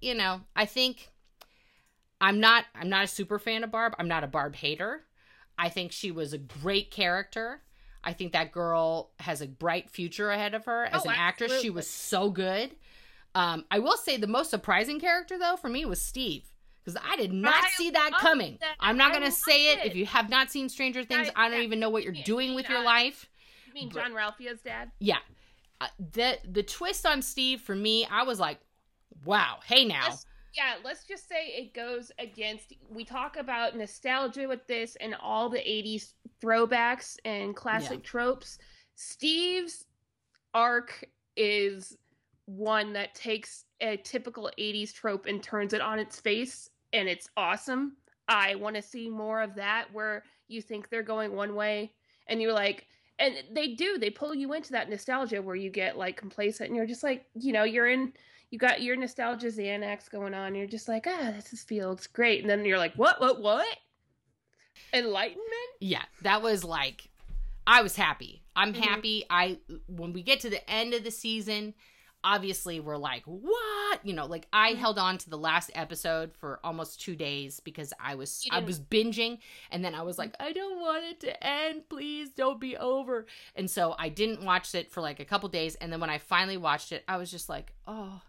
you know, I think I'm not. I'm not a super fan of Barb. I'm not a Barb hater. I think she was a great character. I think that girl has a bright future ahead of her as Oh, an actress. She was so good. Um, I will say the most surprising character though for me was Steve because I did not I see that coming. that. I'm not gonna say it. it. If you have not seen Stranger Things, I- I don't yeah. even know what you're doing with your uh, life. you mean Jean-Ralphio's dad Yeah, uh, the the twist on Steve for me, I was like, wow. Hey now, yeah let's just say it goes against we talk about nostalgia with this and all the 80s throwbacks and classic tropes. Steve's arc is one that takes a typical 80s trope and turns it on its face and it's awesome. I want to see more of that where you think they're going one way and you're like and they do they pull you into that nostalgia where you get like complacent and you're just like you know you're in you got your nostalgia Xanax going on. You're just like, ah, this is feels great. And then you're like, what, what, what? Enlightenment? Yeah, that was like I was happy. I'm Mhm. happy. I when we get to the end of the season, obviously we're like, "What?" You know, like I Mhm. held on to the last episode for almost 2 days because I was I was binging and then I was like, "I don't want it to end. Please don't be over." And so I didn't watch it for like a couple days and then when I finally watched it, I was just like, "Oh,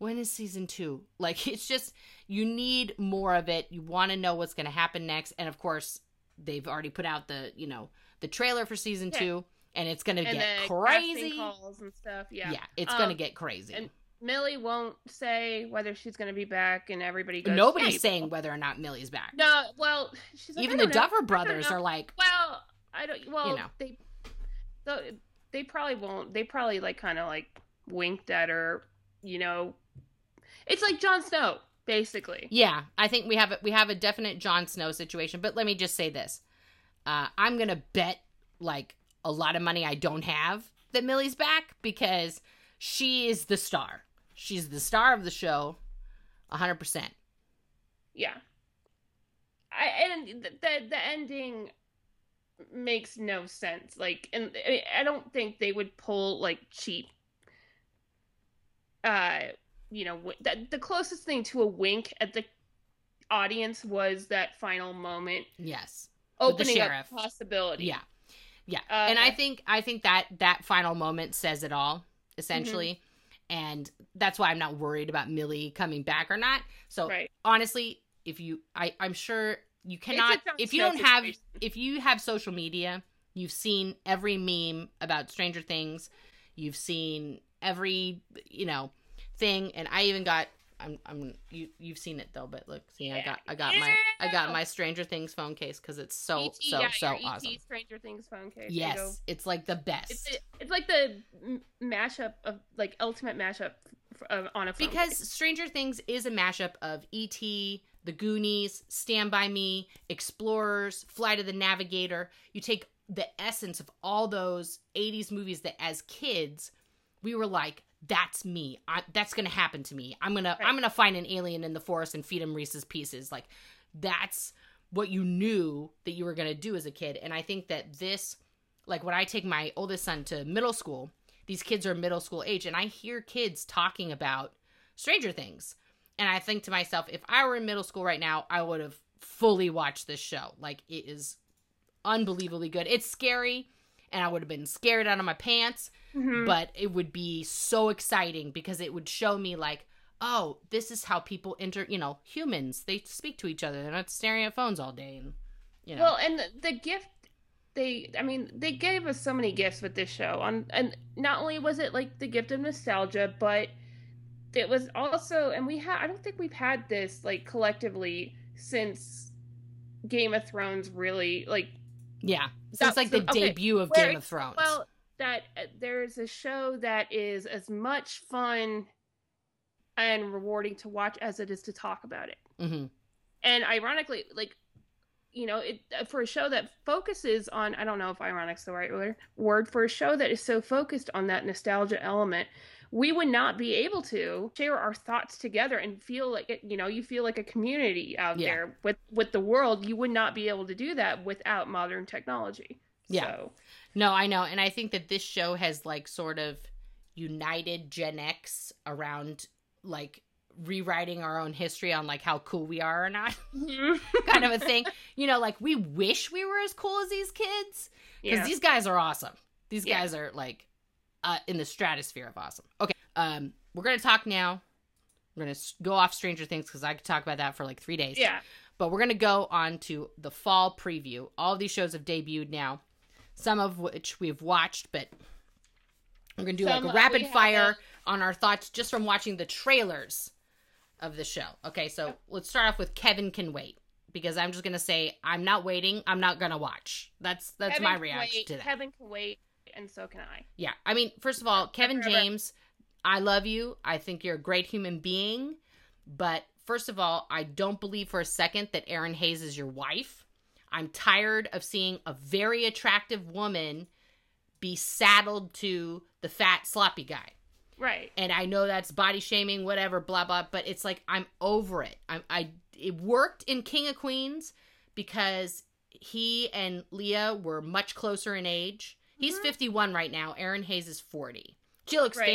when is season two? Like, it's just, you need more of it. You want to know what's going to happen next. And of course, they've already put out the, you know, the trailer for season Yeah. two, and it's going to get crazy. calls and stuff. Yeah. Yeah, it's Um, going to get crazy. and Millie won't say whether she's going to be back, and everybody goes. Nobody's "Hey." saying whether or not Millie's back. No, well, she's like, Even the know. Duffer brothers are like, Well, I don't. Well, you know. they, they, they probably won't. They probably like kind of like winked at her. You know, it's like Jon Snow, basically. yeah, I think we have a, we have a definite Jon Snow situation. But let me just say this: uh, I'm going to bet like a lot of money I don't have that Millie's back because she is the star. She's the star of the show, hundred percent. Yeah. I and the the, ending makes no sense. Like, and I- I don't think they would pull like cheap. Uh, you know, wi- the, the closest thing to a wink at the audience was that final moment Yes. opening sheriff. up possibility. Yeah. Yeah. Uh, and I think I think that that final moment says it all essentially. And that's why I'm not worried about Millie coming back or not. So right. honestly, if you I I'm sure you cannot if you don't have if you have social media, you've seen every meme about Stranger Things. You've seen every, you know, thing and I even got I'm I'm you you've seen it though, but look, see, I got I got my I got my Stranger Things phone case cuz it's so ET, so yeah, so awesome. ET Stranger Things phone case. There you go. Yes, it's like the best. It's it's like the mashup of like ultimate mashup of, on a phone because case. Stranger Things is a mashup of E.T., The Goonies, Stand By Me, Explorers, Flight of the Navigator. You take the essence of all those 80s movies that as kids we were like that's me. I, that's gonna happen to me. I'm gonna Right. i'm gonna find an alien in the forest and feed him reese's pieces. Like that's what you knew that you were gonna do as a kid. And i think that this like when i take my oldest son to middle school these kids are middle school age and i hear kids talking about stranger things. And i think to myself if i were in middle school right now i would have fully watched this show. Like it is unbelievably good. It's scary and i would have been scared out of my pants Mhm. but it would be so exciting because it would show me like oh this is how people inter you know humans they speak to each other they're not staring at phones all day and you know Well, and the, gift they I mean, they gave us so many gifts with this show. On and not only was it like the gift of nostalgia, but it was also and we had I don't think we've had this like collectively since Game of Thrones really like yeah since like the okay, debut of game of thrones well that uh, there's a show that is as much fun and rewarding to watch as it is to talk about it hmm and ironically like you know it uh, for a show that focuses on i don't know if ironic's the right word word for a show that is so focused on that nostalgia element we would not be able to share our thoughts together and feel like it you know you feel like a community out Yeah. there with with the world you would not be able to do that without modern technology Yeah. so, no i know and i think that this show has like sort of united gen x around like rewriting our own history on like how cool we are or not kind of a thing you know like we wish we were as cool as these kids because yeah these guys are awesome. These Yeah. guys are like uh, in the stratosphere of awesome. Okay, um, we're gonna talk now. We're gonna go off Stranger Things because I could talk about that for like three days. yeah but we're gonna go on to the fall preview. All of these shows have debuted now, some of which we've watched, but we're gonna do Some like a rapid fire on our thoughts just from watching the trailers of the show. Okay, so let's start off with Kevin Can Wait because I'm just gonna say I'm not waiting. I'm not gonna watch. That's that's Kevin my reaction wait, to that. Kevin can wait, and so can I. Yeah. I mean, first of all, Kevin Forever. James, I love you. I think you're a great human being. But first of all, I don't believe for a second that Erinn Hayes is your wife. I'm tired of seeing a very attractive woman be saddled to the fat, sloppy guy. Right. And I know that's body shaming, whatever, blah blah. But it's like I'm over it. I'm, I it worked in King of Queens because he and Leah were much closer in age. He's Mhm. 51 right now. Erinn Hayes is 40. She looks Right.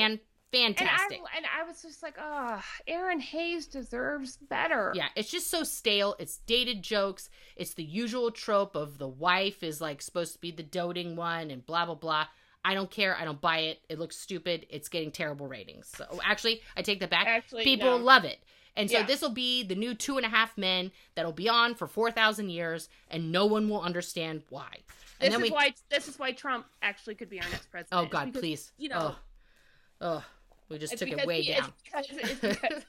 Fan fantastic. And I, and I was just like, oh, Erinn Hayes deserves better. Yeah, it's just so stale. It's dated jokes. It's the usual trope of the wife is like supposed to be the doting one and blah blah blah. I don't care. I don't buy it. It looks stupid. It's getting terrible ratings. So actually, I take that back. Actually, People no. love it. And so Yeah. this will be the new Two and a Half Men that'll be on for four thousand years, and no one will understand why. And This is we, why this is why Trump actually could be our next president. oh God, because, please, you know, oh, oh, we just it's took it way he- down It's because, it's because,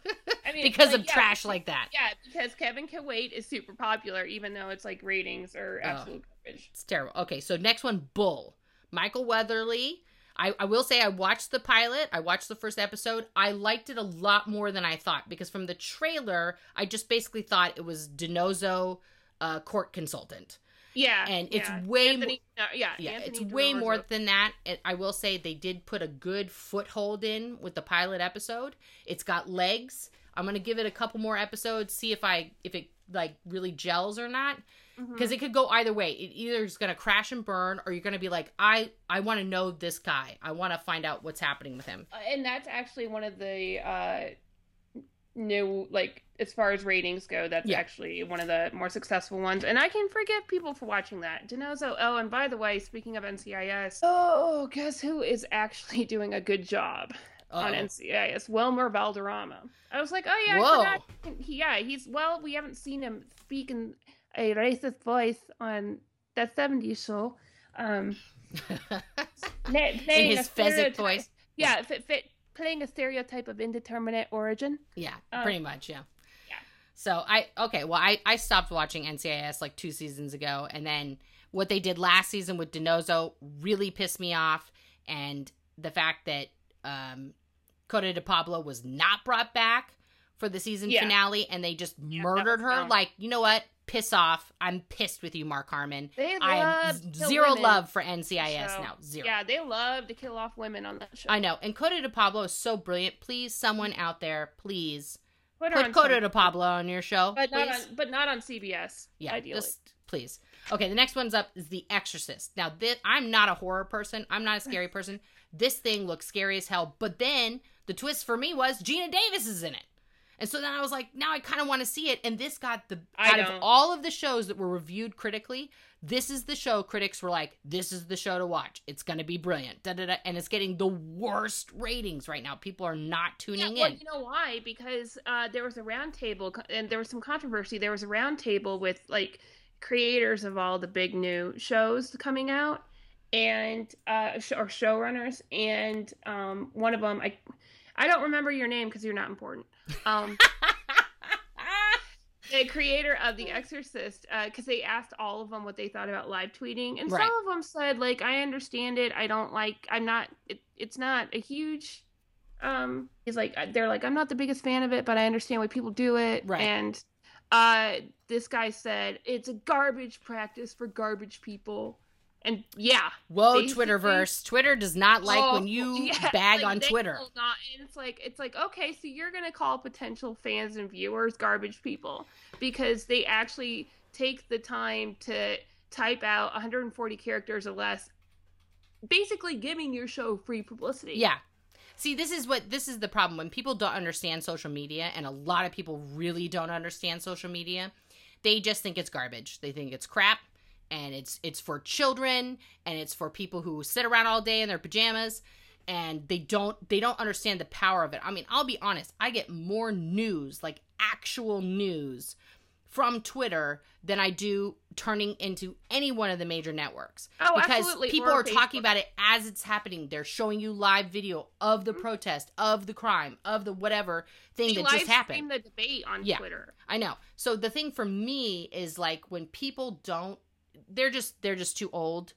I mean, because like, of yeah, trash like that. Yeah, because Kevin Can Wait is super popular, even though it's like ratings are Oh. absolute garbage. It's terrible. Okay, so next one, Bull. Michael Weatherly. I, I will say I watched the pilot. I watched the first episode. I liked it a lot more than I thought because from the trailer, I just basically thought it was DiNozzo, uh, court consultant, Yeah, and it's yeah. way more. Anthony, yeah, Yeah, Anthony it's way more than that. And I will say they did put a good foothold in with the pilot episode. It's got legs. I'm gonna give it a couple more episodes, see if I if it like really gels or not because it could go either way. It either is going to crash and burn, or you're going to be like, I I want to know this guy. I want to find out what's happening with him. Uh, and that's actually one of the uh new like as far as ratings go, that's Yeah. actually one of the more successful ones. And I can forgive people for watching that. DiNozzo. Oh, and by the way, speaking of NCIS, oh, guess who is actually doing a good job on Uh-oh. NCIS? Wilmer Valderrama. I was like, oh yeah, I Whoa. forgot. He, yeah, he's well. We haven't seen him speak in a racist voice on that '70s show. Um, pla- in playing a his pheasant voice. Yeah, fit, fit, playing a stereotype of indeterminate origin. Yeah, Uh, pretty much. Yeah. So I okay. Well, I I stopped watching NCIS like two seasons ago, and then what they did last season with DiNozzo really pissed me off, and the fact that um, Cote de Pablo was not brought back for the season Yeah. finale, and they just Yeah, murdered her. dumb. Like, you know what? Piss off. I'm pissed with you, Mark Harmon. They I love have to kill zero women. love for NCIS now. Zero. Yeah, they love to kill off women on that show. I know. And Cote de Pablo is so brilliant. Please, someone out there, please Put, put Cote de Pablo on your show. but not please. on, but not on CBS. Yeah, ideally. just please. Okay, the next one's up is The Exorcist. Now, this, I'm not a horror person. I'm not a scary person. This thing looks scary as hell. But then the twist for me was Geena Davis is in it. And so then I was like, now I kind of want to see it. And this got the I out of don't. all of the shows that were reviewed critically, this is the show critics were like, this is the show to watch. It's going to be brilliant. Da, da, da. And it's getting the worst ratings right now. People are not Yeah, tuning well, in. you know why? Because uh, there was a roundtable, and there was some controversy. There was a roundtable with like creators of all the big new shows coming out, and uh, or showrunners, and um, one of them, I, I don't remember your name because you're not important. Um, the creator of The Exorcist, because they asked all of them what they thought about live tweeting, and Right. some of them said like, "I understand it. I don't like. I'm not. It, it's not a huge." Um, he's like, they're like, "I'm not the biggest fan of it, but I understand why people do it." Right. And uh, this guy said it's a garbage practice for garbage people, and yeah, Whoa, Twitterverse. Twitter does not like Oh, when you yeah, bag like, on Twitter. Not, and it's like it's like okay, so you're gonna call potential fans and viewers garbage people because they actually take the time to type out 140 characters or less, basically giving your show free publicity. Yeah. See, this is what this is the problem when people don't understand social media and a lot of people really don't understand social media. They just think it's garbage. They think it's crap and it's it's for children and it's for people who sit around all day in their pajamas and they don't they don't understand the power of it. I mean, I'll be honest, I get more news, like actual news from Twitter than I do turning into any one of the major networks Oh, because absolutely. people Or are talking about it as it's happening. They're showing you live video of the Mhm. protest, of the crime, of the whatever thing They that just happened. the debate on Yeah. Twitter. I know. So the thing for me is like when people don't they're just they're just too old.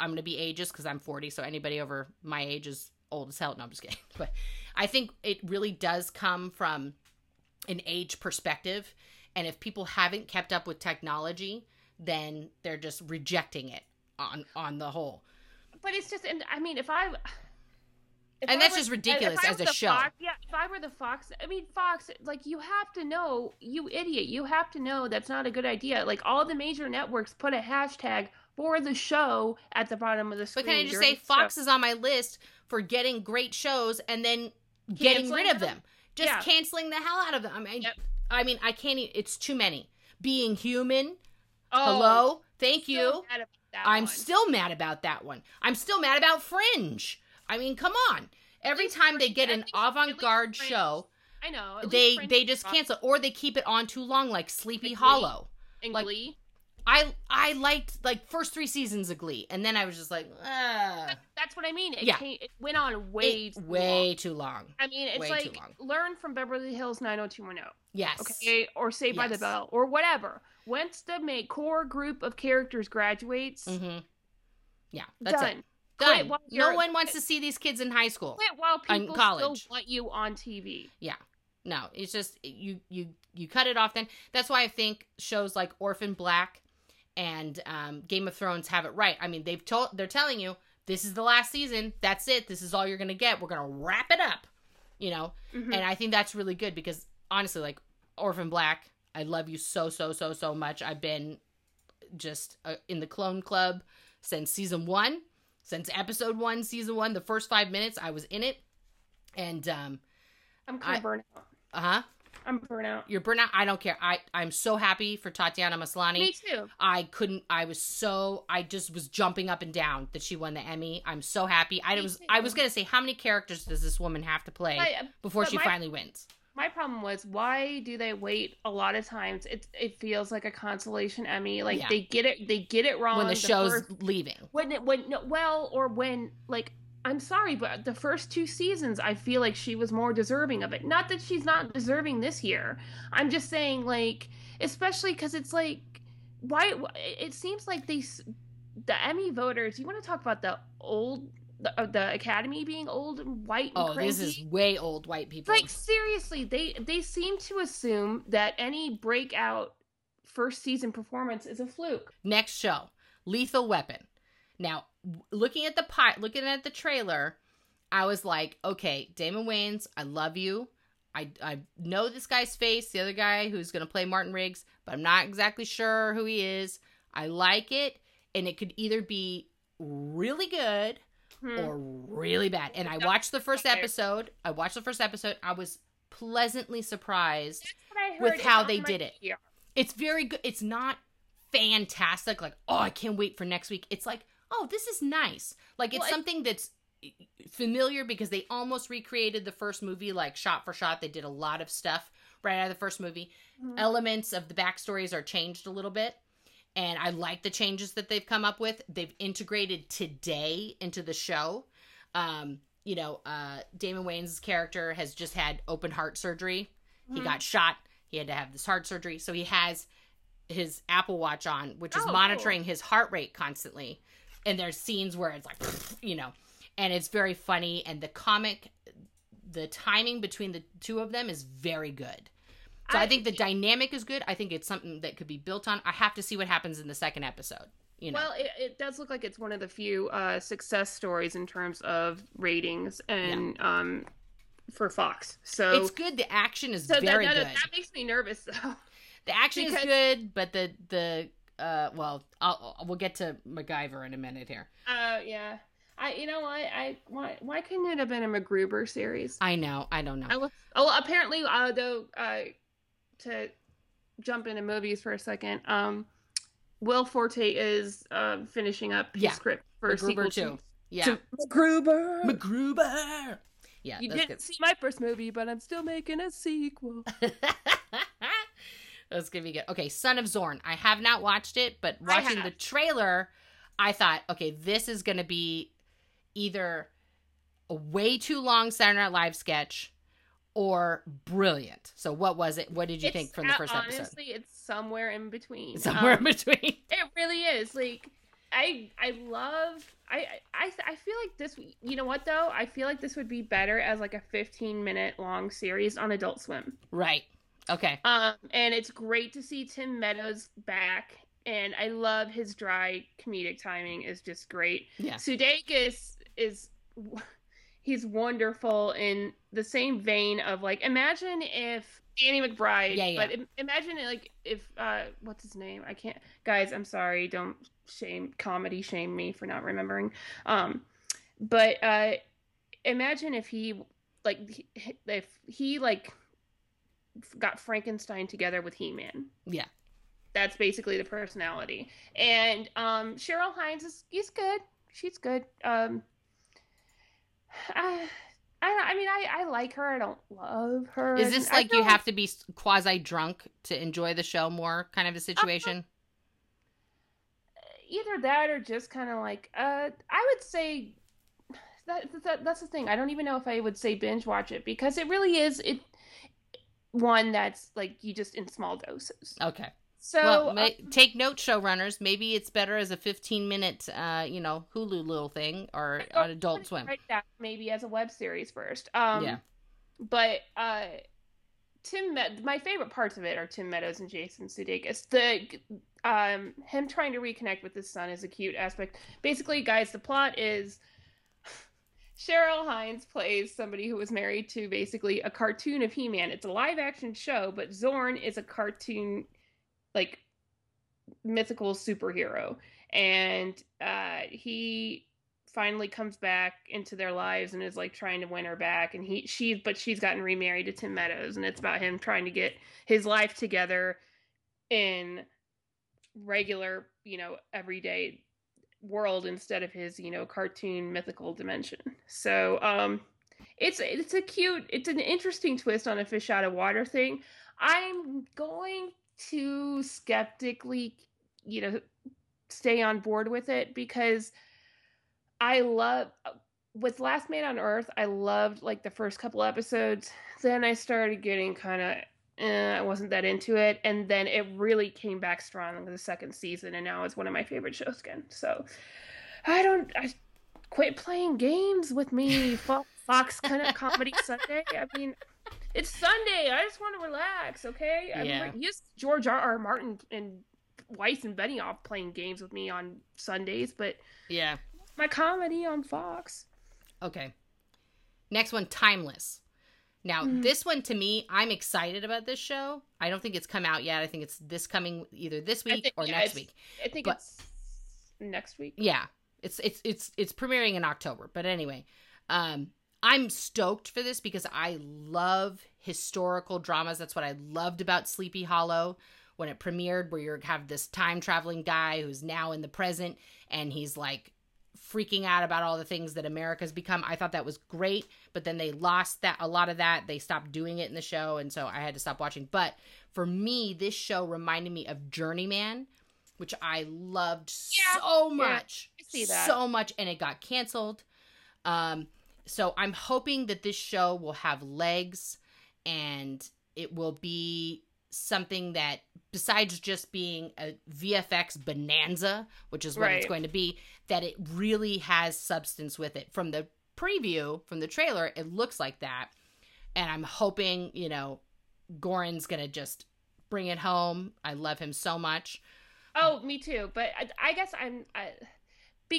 I'm to be ageist cuz I'm 40, so anybody over my age is old as hell. No, I'm just kidding. But I think it really does come from an age perspective and if people haven't kept up with technology, then they're just rejecting it on on the whole. But it's just, and I mean, if I. if And I that's just ridiculous as a show. Fox, yeah, if I were the Fox, I mean, Fox, like, you have to know, you idiot, you have to know that's not a good idea. Like, all the major networks put a hashtag for the show at the bottom of the screen. But can I just say Fox show. is on my list for getting great shows and then getting Canceling rid of them? them. Just Yeah. canceling the hell out of them. I mean, Yep. I mean, I can't. e- It's too many. Being human. Oh, hello. Thank you. mad about that I'm one. still mad about that one. I'm still mad about Fringe. I mean, come on. Every time they get an least- at least avant-garde show, I know. they Fringe they just cancel or they keep it on too long, like Sleepy Like Hollow. And like- Glee. I I liked like first three seasons of Glee, and then I was just like, ah, That's what I mean. It, Yeah. came, it went on way it- too long. way too long. I mean, it's way like learn from Beverly Hills 90210. Yes. okay, or Saved by the Bell, or whatever. Once the main core group of characters graduates, Mm-hmm. Yeah, that's done. it. Done. No one wants to see these kids in high school. Quit while In people college. still want you on TV. Yeah. No, it's just you you you cut it off. Then that's why I think shows like Orphan Black and um, Game of Thrones have it right. I mean, they've told they're telling you this is the last season. That's it. This is all you're gonna get. We're gonna wrap it up. You know, Mhm. and I think that's really good because honestly, like Orphan Black, I love you so so so so much. I've been just uh, in the Clone Club since season one, since episode one, season one. The first five minutes, I was in it, and um, I'm kind of burnt out. uh huh. I'm burnout. You're burnout. I don't care. I I'm so happy for Tatiana Maslany. Me too. I couldn't. I was so. I just was jumping up and down that she won the Emmy. I'm so happy. I Me was. too. I was gonna say, how many characters does this woman have to play before but she my- finally wins? My problem was why do they wait a lot of times it it feels like a consolation emmy like Yeah. they get it they get it wrong when the show's first- leaving. when it when no, well or when like i'm sorry but the first two seasons i feel like she was more deserving of it not that she's not deserving this year i'm just saying like especially because it's like why it seems like they the emmy voters you want to talk about the old the, uh, the academy being old and white and Oh, crazy this is way old white people. like seriously they they seem to assume that any breakout first season performance is a fluke Next show, Lethal Weapon. Now, looking at the pi- looking at the trailer, I was like, okay, Damon Wayans, I love you. I I know this guy's face, the other guy who's going to play Martin Riggs, but I'm not exactly sure who he is. I like it, and it could either be really good Hmm. or really bad. And I watched the first episode. I watched the first episode. I was pleasantly surprised That's what I heard. with how they did it. PR. it's very good. It's not fantastic. Like, oh, I can't wait for next week. It's like, oh, this is nice. Like, it's Well, something that's familiar because they almost recreated the first movie, like shot for shot. They did a lot of stuff right out of the first movie. Mhm. Elements of the backstories are changed a little bit. And I like the changes that they've come up with. They've integrated today into the show. Um, you know, uh, Damon Wayans' character has just had open heart surgery. He Mhm. got shot. He had to have this heart surgery. So he has his Apple Watch on, which is Oh, cool. monitoring his heart rate constantly. And there's scenes where it's like, you know, and it's very funny. And the comic, the timing between the two of them is very good. So I, I- think the dynamic is good. I think it's something that could be built on. I have to see what happens in the second episode. You know, Well, it, it does look like it's one of the few uh, success stories in terms of ratings and um, for Fox. So it's good. The action is so very that, good. that makes me nervous though. The action Because- is good, but the the uh well, I'll, I'll- we'll get to MacGyver in a minute here. Uh, yeah. I you know what I why why couldn't it have been a MacGruber series? I know, I don't know. I will, oh, apparently, uh, though, uh, to jump into movies for a second, um, Will Forte is uh, finishing up his Yeah. script for MacGruber sequel too. to, Yeah, to MacGruber. MacGruber. Yeah, you didn't see my first movie, but I'm still making a sequel. that's gonna be good. Okay, Son of Zorn. I have not watched it, but watching the trailer, I thought, okay, this is gonna be either a way too long Saturday Night Live sketch or brilliant. So, what was it? What did you think from the first honestly, episode? Honestly, it's somewhere in between. Somewhere Um, in between. It really is. Like I I love I I I feel like this you know what though? I feel like this would be better as like a 15 minute long series on Adult Swim. Right. Okay. Um and it's great to see Tim Meadows back and I love his dry comedic timing is just great. Yeah. Sudeikis is he's wonderful in the same vein of like imagine if Danny McBride Yeah, yeah. but imagine like if uh what's his name I can't guys I'm sorry don't shame comedy shame me for not remembering um but uh imagine if he like if he like got Frankenstein together with He-Man Yeah. that's basically the personality. And um Cheryl Hines is is good. She's good. Um I I, mean I, I like her. I don't love her. Is this like you have to be quasi drunk to enjoy the show more kind of a situation? either that or just kind of like uh I would say that, that that's the thing. I don't even know if I would say binge watch it because it really is it one that's like you just in small doses. Okay. So well, uh, ma- take note, showrunners. Maybe it's better as a 15 minute, uh, you know, Hulu little thing or on Adult Swim. That maybe as a web series first. Um, Yeah. But uh, Tim, Me- my favorite parts of it are Tim Meadows and Jason Sudeikis. The um, him trying to reconnect with his son is a cute aspect. Basically, guys, the plot is Cheryl Hines plays somebody who was married to basically a cartoon of He-Man. It's a live action show, but Zorn is a cartoon, like mythical superhero, and uh, he finally comes back into their lives and is like trying to win her back and he she but she's gotten remarried to Tim Meadows and it's about him trying to get his life together in regular, you know, everyday world instead of his, you know, cartoon mythical dimension. So, um it's it's a cute, it's an interesting twist on a fish out of water thing. I'm going to skeptically, you know, stay on board with it because I love with Last Man on Earth, I loved like the first couple episodes. Then I started getting kind of eh, I wasn't that into it, and then it really came back strong in the second season, and now it's one of my favorite shows again. So I don't I quit playing games with me, Fox, Fox kind of comedy Sunday. I mean, it's Sunday. I just want to relax, okay? Yeah. yes, George R. R. Martin and Weiss and Benioff playing games with me on Sundays, but Yeah. my comedy on Fox. Okay. Next one, Timeless. Now, Mhm. this one to me, I'm excited about this show. I don't think it's come out yet. I think it's this coming either this week think- or yeah, next week. I think But- it's next week. Yeah. It's it's it's it's premiering in October. But anyway, um I'm stoked for this because I love historical dramas. That's what I loved about Sleepy Hollow when it premiered where you have this time traveling guy who's now in the present and he's like freaking out about all the things that America's become. I thought that was great, but then they lost that a lot of that. They stopped doing it in the show and so I had to stop watching. But for me, this show reminded me of Journeyman, which I loved Yeah, so yeah, much. I see that. So much and it got canceled. Um so I'm hoping that this show will have legs and it will be something that besides just being a VFX bonanza, which is what it's going to be, that it really has substance with it. From the preview, from the trailer, it looks like that. And I'm hoping, you know, Goran's going to just bring it home. I love him so much. Oh, me too. But I, I guess I'm I,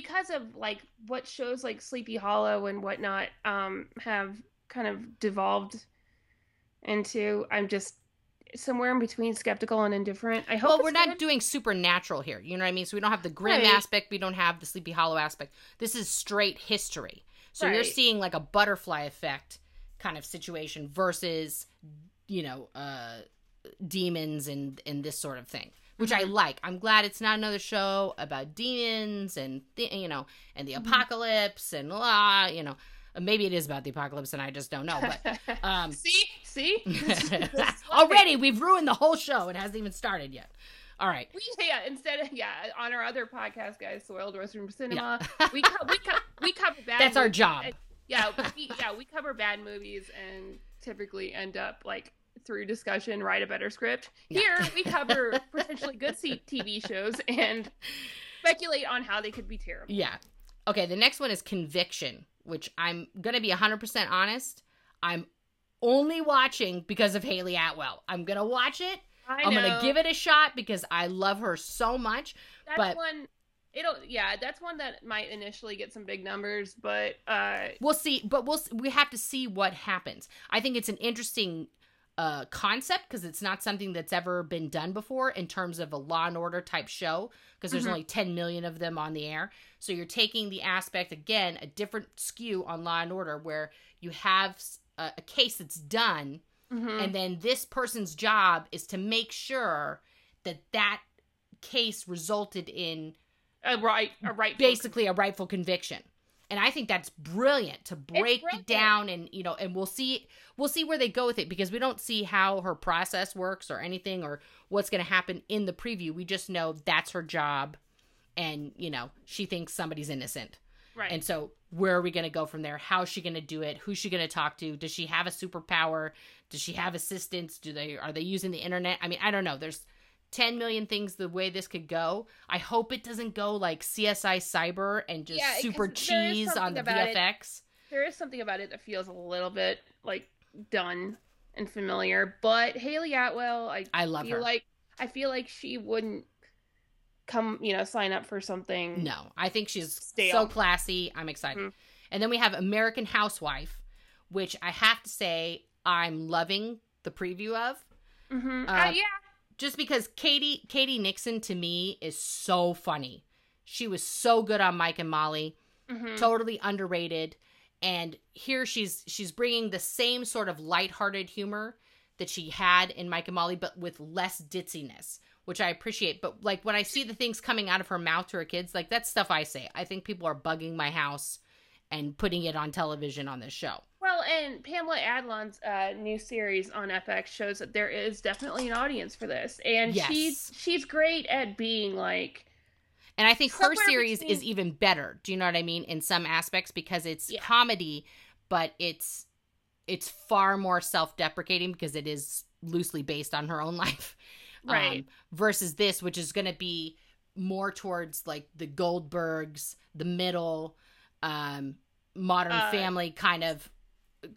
because of like what shows like Sleepy Hollow and whatnot um have kind of devolved into. I'm just somewhere in between skeptical and indifferent. I hope. well, we're not good. doing supernatural here. You know what I mean? So we don't have the grim Right. aspect. We don't have the Sleepy Hollow aspect. This is straight history. So you're seeing like a butterfly effect kind of situation versus, you know, uh, demons and and this sort of thing, which I like. I'm glad it's not another show about demons and th- you know and the Mhm. apocalypse and la. You know, maybe it is about the apocalypse and I just don't know. But um, see, see, already we've ruined the whole show. It hasn't even started yet. All right. We, yeah, instead of yeah, on our other podcast, guys, Soiled Restroom Cinema, Yeah. we co- we co- we cover bad. That's our job. Yeah, we, yeah, we cover bad movies and typically end up like through discussion write a better script. Yeah. Here we cover potentially good TV shows and speculate on how they could be terrible. Yeah. Okay, the next one is Conviction, which I'm going to be 100% honest. I'm only watching because of Hayley Atwell. I'm going to watch it. I I'm going to give it a shot because I love her so much. That's but- one. It'll yeah, that's one that might initially get some big numbers, but uh, We'll see, but we'll we have to see what happens. I think it's an interesting uh concept because it's not something that's ever been done before in terms of a law and order type show because there's Mhm. only 10 million of them on the air. So you're taking the aspect again, a different skew on law and order where you have a case that's done mhm. and then this person's job is to make sure that that case resulted in a right, a right, basically a rightful conviction and i think that's brilliant to break it brilliant. down and you know and we'll see we'll see where they go with it because we don't see how her process works or anything or what's going to happen in the preview. We just know that's her job and you know she thinks somebody's innocent. Right. and so where are we going to go from there? How's she going to do it? Who's she going to talk to? Does she have a superpower? Does she have assistants do they are they using the internet? I mean i don't know. There's 10 million things the way this could go i hope it doesn't go like csi cyber and just Yeah, super cheese on the about it. vfx there is something about it that feels a little bit like done and familiar. But Hayley Atwell, I i love feel her like I feel like she wouldn't come, you know, sign up for something. no i think she's Stale. so classy i'm excited Mhm. and then we have american housewife which i have to say i'm loving the preview of Mm-hmm. Uh, Uh, yeah. Just because Katy Katy Mixon to me is so funny. She was so good on Mike and Molly. Mhm. totally underrated and here she's she's bringing the same sort of lighthearted humor that she had in Mike and Molly but with less ditziness which I appreciate but like when I see the things coming out of her mouth to her kids like that's stuff I say I think people are bugging my house and putting it on television on this show Well, and Pamela Adlon's uh, new series on FX shows that there is definitely an audience for this, and Yes. she's she's great at being like, And I think her series between- is even better. Do you know what I mean? In some aspects, because it's Yeah. comedy, but it's it's far more self-deprecating because it is loosely based on her own life. Right. Um, versus this, which is going to be more towards like the Goldbergs, the middle, um, Modern Uh, Family kind of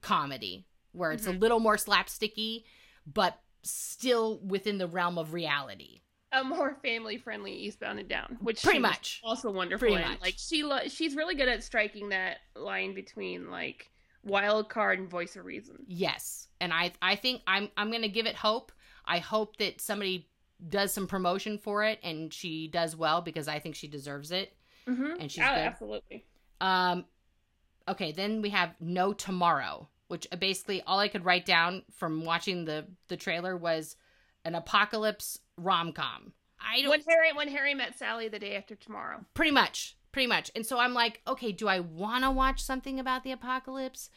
comedy, where it's a Mhm. little more slapsticky, but still within the realm of reality. a more family friendly Eastbound and Down, which Pretty much. also wonderful. Pretty much. Like she lo- she's really good at striking that line between like wild card and voice of reason. Yes, and I I think I'm I'm gonna give it hope. I hope that somebody does some promotion for it and she does well because I think she deserves it. Mm-hmm. And she's oh, good. absolutely. Um, okay, then we have No Tomorrow, which uh, basically all I could write down from watching the the trailer was an apocalypse rom com. I don't When Harry when Harry met Sally the day after tomorrow. pretty much pretty much. And so i'm like okay do i want to watch something about the apocalypse?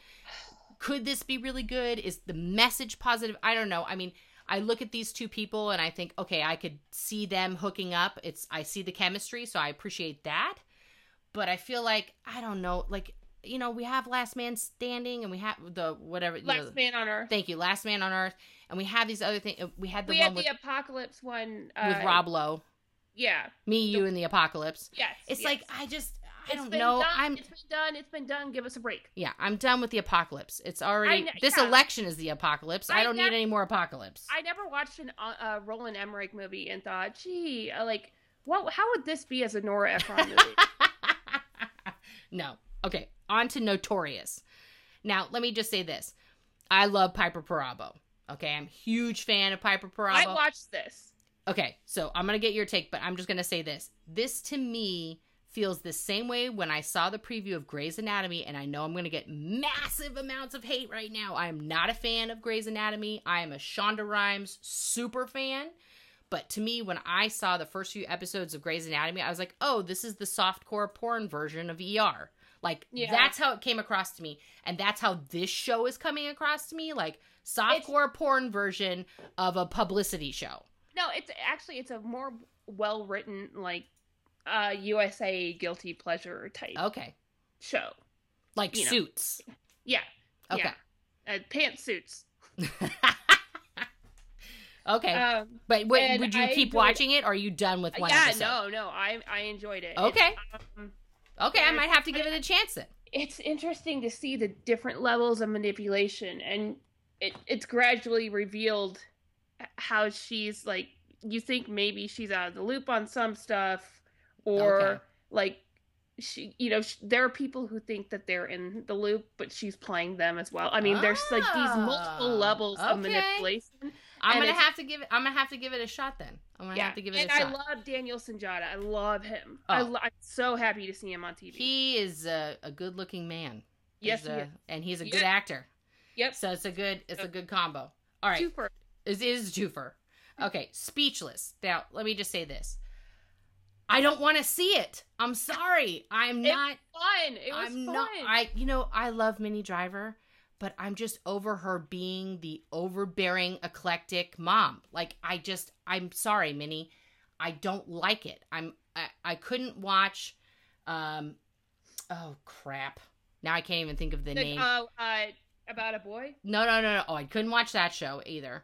Could this be really good? Is the message positive? I don't know. I mean i look at these two people and i think okay i could see them hooking up. It's i see the chemistry so i appreciate that but i feel like i don't know like you know we have last man standing and we have the whatever you know, Last Man on Earth. thank you last man on earth and we have these other things we had the we one had with, the apocalypse one uh, with rob lowe Yeah. me you and the apocalypse Yes. it's yes. like i just i It's don't know Done. i'm It's been done. It's been done. Give us a break. Yeah, I'm done with the apocalypse. It's already this yeah. election is the apocalypse. I, I don't nev- need any more apocalypse. I never watched an uh, uh, Roland Emmerich movie and thought, gee, uh, like, what? How would this be as a Nora Ephron movie? no. Okay, on to Notorious. Now, let me just say this. I love Piper Perabo. Okay, I'm a huge fan of Piper I Perabo. watched this. okay, so I'm going to get your take, but I'm just going to say this. This to me feels the same way when I saw the preview of Grey's Anatomy, and I know I'm going to get massive amounts of hate right now. I am not a fan of Grey's Anatomy. I am a Shonda Rhimes super fan. But to me, when I saw the first few episodes of Grey's Anatomy, I was like, oh, this is the softcore porn version of ER. Like, Yeah. that's how it came across to me. And that's how this show is coming across to me. Like, softcore porn version of a publicity show. No, it's actually it's a more well written like uh USA guilty pleasure type Okay. show. Like You know. suits. Yeah. Okay. Yeah. Uh, pantsuits. okay. Um, but would you I keep watching it or are you done with one yeah, episode? no, no, I I enjoyed it. Okay. Um, Okay, I might have to give it a chance then. it's interesting to see the different levels of manipulation and it it's gradually revealed how she's like you think maybe she's out of the loop on some stuff or Okay. like she you know sh- there are people who think that they're in the loop but she's playing them as well i mean there's like these multiple Ah, levels of manipulation I'm And gonna have to give it. I'm gonna have to give it a shot then. I'm gonna yeah have to give it and a i shot. love daniel sunjata i love him I Oh. lo- i'm so happy to see him on tv he is a, a good-looking man. yes a- is. and he's a good actor. yep So it's a good. It's a good combo. All right, Super. it is twofer. Mm-hmm. Okay, speechless. Now let me just say this. I don't want to see it. I'm sorry. I'm It not. fun it was I'm fun not. I you know I love Minnie Driver, but I'm just over her being the overbearing, eclectic mom. Like I just I'm sorry, Minnie. I don't like it. I'm I, I couldn't watch. Um, oh crap! Now I can't even think of the, The- name. uh, uh, about a boy. no, no, no, no. Oh, I couldn't watch that show either.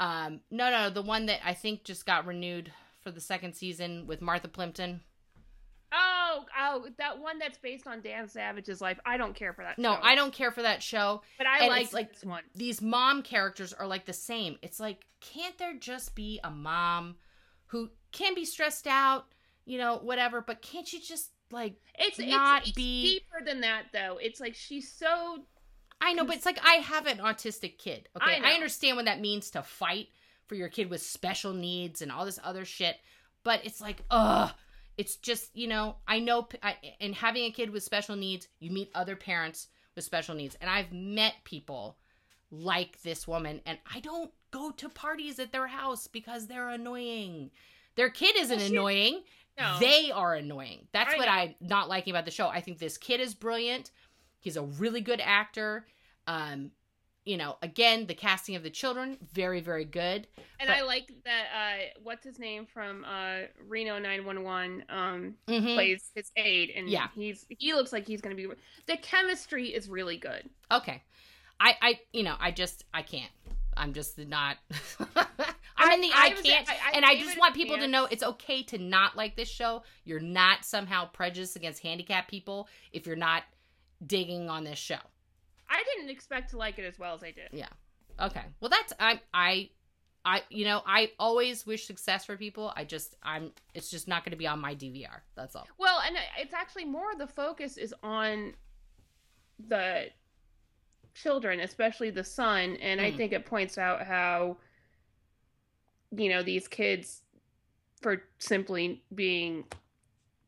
Um, no, no, the one that I think just got renewed for the second season with Martha Plimpton. Oh, oh, that one that's based on Dan Savage's life. I don't care for that. No, show. I don't care for that show. But I like like- this one. these mom characters are like the same. It's like, can't there just be a mom who can be stressed out, you know, whatever, but can't you just like It's not it's, it's be- deeper than that though. It's like she's so I know, but it's like I have an autistic kid. Okay. I I, understand what that means to fight for your kid with special needs and all this other shit. But it's like, ugh. It's just you know I know I, and having a kid with special needs, you meet other parents with special needs, and I've met people like this woman, and I don't go to parties at their house because they're annoying. Their kid isn't Well, she- annoying. No. They are annoying. That's I what know. I'm not liking about the show. I think this kid is brilliant. He's a really good actor. Um, you know, again, the casting of the children, very, very good. and but- I like that. Uh, what's his name from uh, Reno 911? Um, Mhm. plays his aide, and Yeah. he's he looks like he's going to be. The chemistry is really good. Okay. I, I, you know, I just, I can't. I'm just not. I'm in the I, was- can't, I- I and I just want people to know it's okay to not like this show. You're not somehow prejudiced against handicapped people if you're not digging on this show. I didn't expect to like it as well as I did. Yeah. Okay. Well, that's I I I you know I always wish success for people. I just I'm it's just not going to be on my DVR. That's all. Well, and it's actually more the focus is on the children, especially the son, and I Mm. think it points out how you know these kids for simply being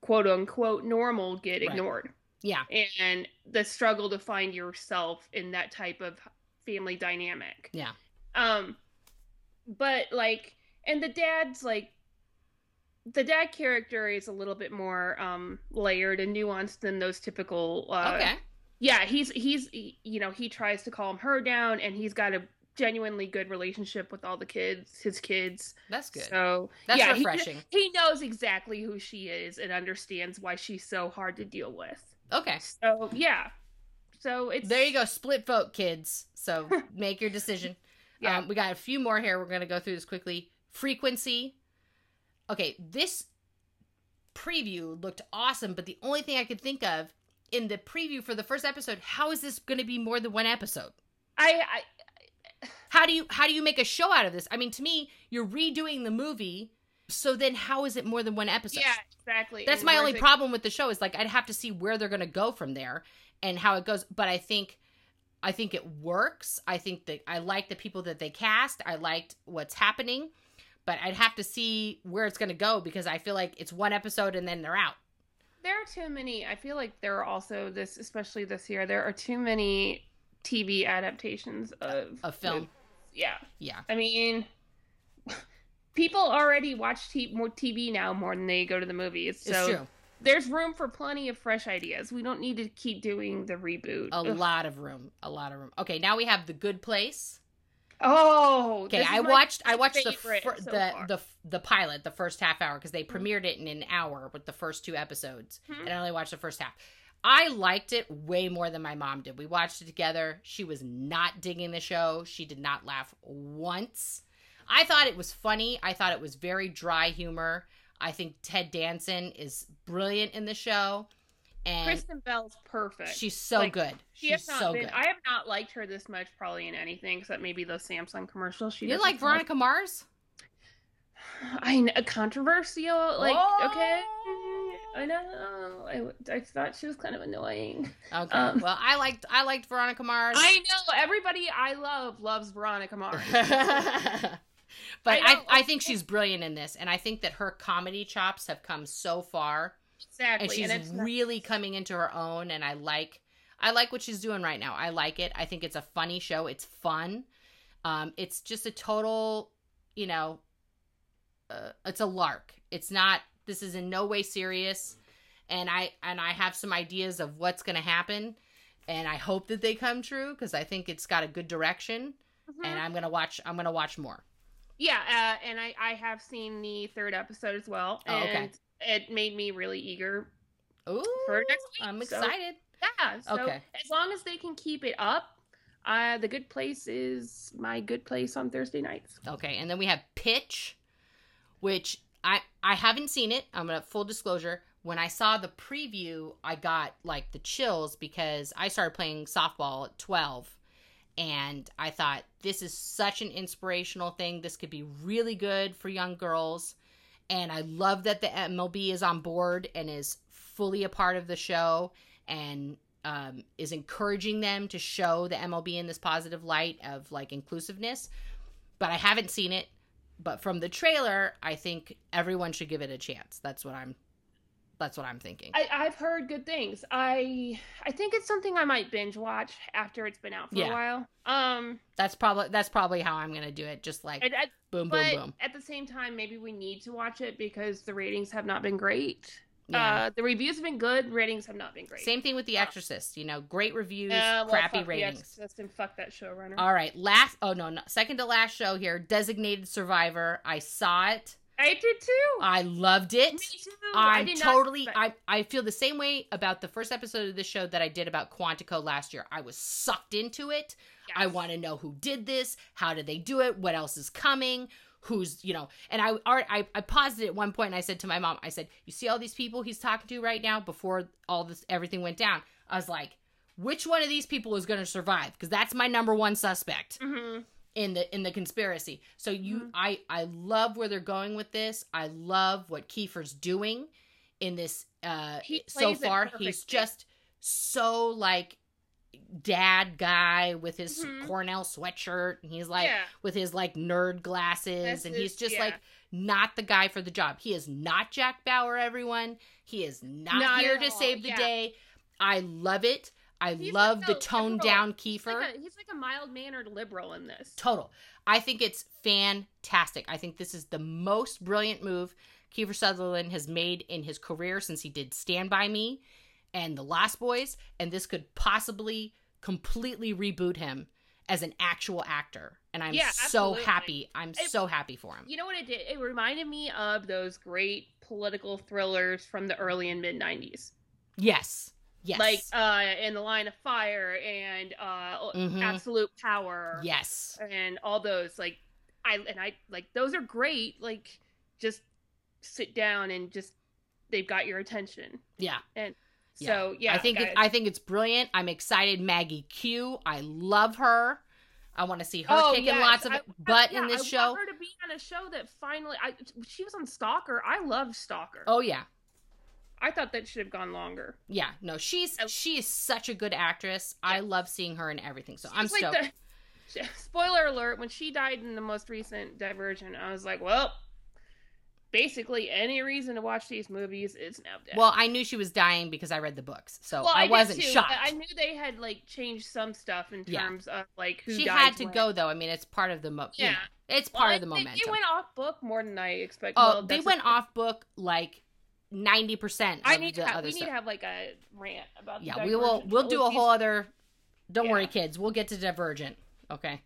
quote unquote normal get Right. ignored. Yeah. And the struggle to find yourself in that type of family dynamic. Yeah. Um but like and the dad's like the dad character is a little bit more um layered and nuanced than those typical uh okay. yeah he's he's you know he tries to calm her down and he's got a genuinely good relationship with all the kids his kids That's good. so That's yeah, he- refreshing. he, knows exactly who she is and understands why she's so hard to deal with Okay. so yeah so it's There you go. Split vote, kids. So make your decision. Yeah. Um, we got a few more here. We're going to go through this quickly. Frequency. Okay, this preview looked awesome, but the only thing I could think of in the preview for the first episode, how is this going to be more than one episode? I, I How do you how do you make a show out of this? I mean, to me, you're redoing the movie, so then how is it more than one episode? yeah exactly That's And my only problem with the show is like I'd have to see where they're going to go from there and how it goes. But I think, I think it works. I think that I like the people that they cast. I liked what's happening, but I'd have to see where it's going to go because I feel like it's one episode and then they're out. there are too many i feel like there are also this especially this year there are too many tv adaptations of A film, yeah yeah, i mean people already watch t- more tv now more than they go to the movies so it's true. there's room for plenty of fresh ideas we don't need to keep doing the reboot A Ugh. lot of room, a lot of room. Okay, now we have the Good Place. oh Okay, I watched I watched the so the, far. the the pilot, the first half hour because they premiered it in an hour with the first two episodes, Mhm. and I only watched the first half. I liked it way more than my mom did. We watched it together. She was not digging the show. She did not laugh once. I thought it was funny. I thought it was very dry humor. I think Ted Danson is brilliant in the show, and kristen bell's perfect she's so Like, good. she She's so been, good. i have not liked her this much probably in anything except maybe those samsung commercials she you like Veronica Mars? I know, controversial. Like, Oh. okay, I know. I, I thought she was kind of annoying. Okay. Um, well, I liked I liked Veronica Mars. I know everybody I love loves Veronica Mars. but I I, I, think she's brilliant in this, and I think that her comedy chops have come so far, exactly, and she's it's not- really coming into her own. And I like, I like what she's doing right now. I like it. I think it's a funny show. It's fun. Um, it's just a total, you know, uh, it's a lark. It's not. This is in no way serious, and I and I have some ideas of what's going to happen, and I hope that they come true because I think it's got a good direction, Mhm. and I'm gonna watch. I'm gonna watch more. Yeah, uh, and I I have seen the third episode as well, Oh, okay. and it made me really eager. Ooh, For next week, I'm so- excited. Yeah, so Okay. as long as they can keep it up, uh, the good place is my good place on Thursday nights. Okay, and then we have Pitch, which I I haven't seen it. I'm gonna full disclosure. When I saw the preview, I got like the chills because I started playing softball at 12, and I thought this is such an inspirational thing. This could be really good for young girls, and I love that the MLB is on board and is fully a part of the show and um, is encouraging them to show the MLB in this positive light of like inclusiveness. But I haven't seen it. But from the trailer, I think everyone should give it a chance. That's what I'm That's what I'm thinking. I, I've heard good things. I I think it's something I might binge watch after it's been out for Yeah. a while. Um, that's probably that's probably how I'm gonna do it. Just like and, and- boom, boom, but boom. at the same time, maybe we need to watch it because the ratings have not been great. Yeah. Uh, the reviews have been good. Ratings have not been great. Same thing with The Exorcist. You know, great reviews, Uh, well, crappy fuck The ratings. Exorcist and fuck that showrunner. All right, last. Oh no, no, second to last show here. Designated Survivor. I saw it. I did too. I loved it. Me too. I I'm did not totally. expect- I I feel the same way about the first episode of this show that I did about Quantico last year. I was sucked into it. I want to know who did this. How did they do it? What else is coming? Who's you know? And I I I paused it at one point and I said to my mom, I said, "You see all these people he's talking to right now before all this everything went down." I was like, "Which one of these people is going to survive?" Because that's my number one suspect Mhm. In the in the conspiracy. So you Mhm. I I love where they're going with this. I love what Kiefer's doing in this uh so far. He's just so like dad guy with his Mhm. Cornell sweatshirt and he's like yeah. with his like nerd glasses That's and he's just yeah. like not the guy for the job. He is not Jack Bauer everyone. He is not, Not here to all, save the yeah. day. I love it. I He's love like the toned liberal. down Kiefer. like, a, he's like a mild mannered liberal in this. Total. I think it's fantastic. I think this is the most brilliant move Kiefer Sutherland has made in his career since he did Stand By Me and The Lost Boys, and this could possibly completely reboot him as an actual actor. And I'm Yeah, so happy. I'm It- so happy for him. You know what it did? It reminded me of those great political thrillers from the early and mid '90s, Yes. Yes. like uh, "In the Line of Fire" and uh, Mhm. "Absolute Power." yes. and all those like I and I like those are great. Like just sit down and just they've got your attention. Yeah. And so yeah, I think it. I think it's brilliant. I'm excited. Maggie Q. I love her. I want to see her Oh, kicking yes. lots of I- butt yeah, in this I show. Want her to be on a show that finally, I she was on Stalker. I love Stalker. Oh yeah. I thought that should have gone longer. Yeah, no, she's I- she is such a good actress. I love seeing her in everything. So I'm She's stoked. like the- spoiler alert: when she died in the most recent Divergent, I was like, well, basically any reason to watch these movies is now dead. Well, I knew she was dying because I read the books, so Well, I, did wasn't too, shocked. I knew they had like changed some stuff in Yeah. terms of like who she had to when. go though. I mean, it's part of the mo. you Yeah. know, it's part I of the momentum. They went off book more than I expected. oh, Well, they went off book like ninety percent. I need to have, other we need stuff. to have like a rant about. the yeah, we will. We'll do a whole other. Don't worry, kids. We'll get to Divergent. Okay,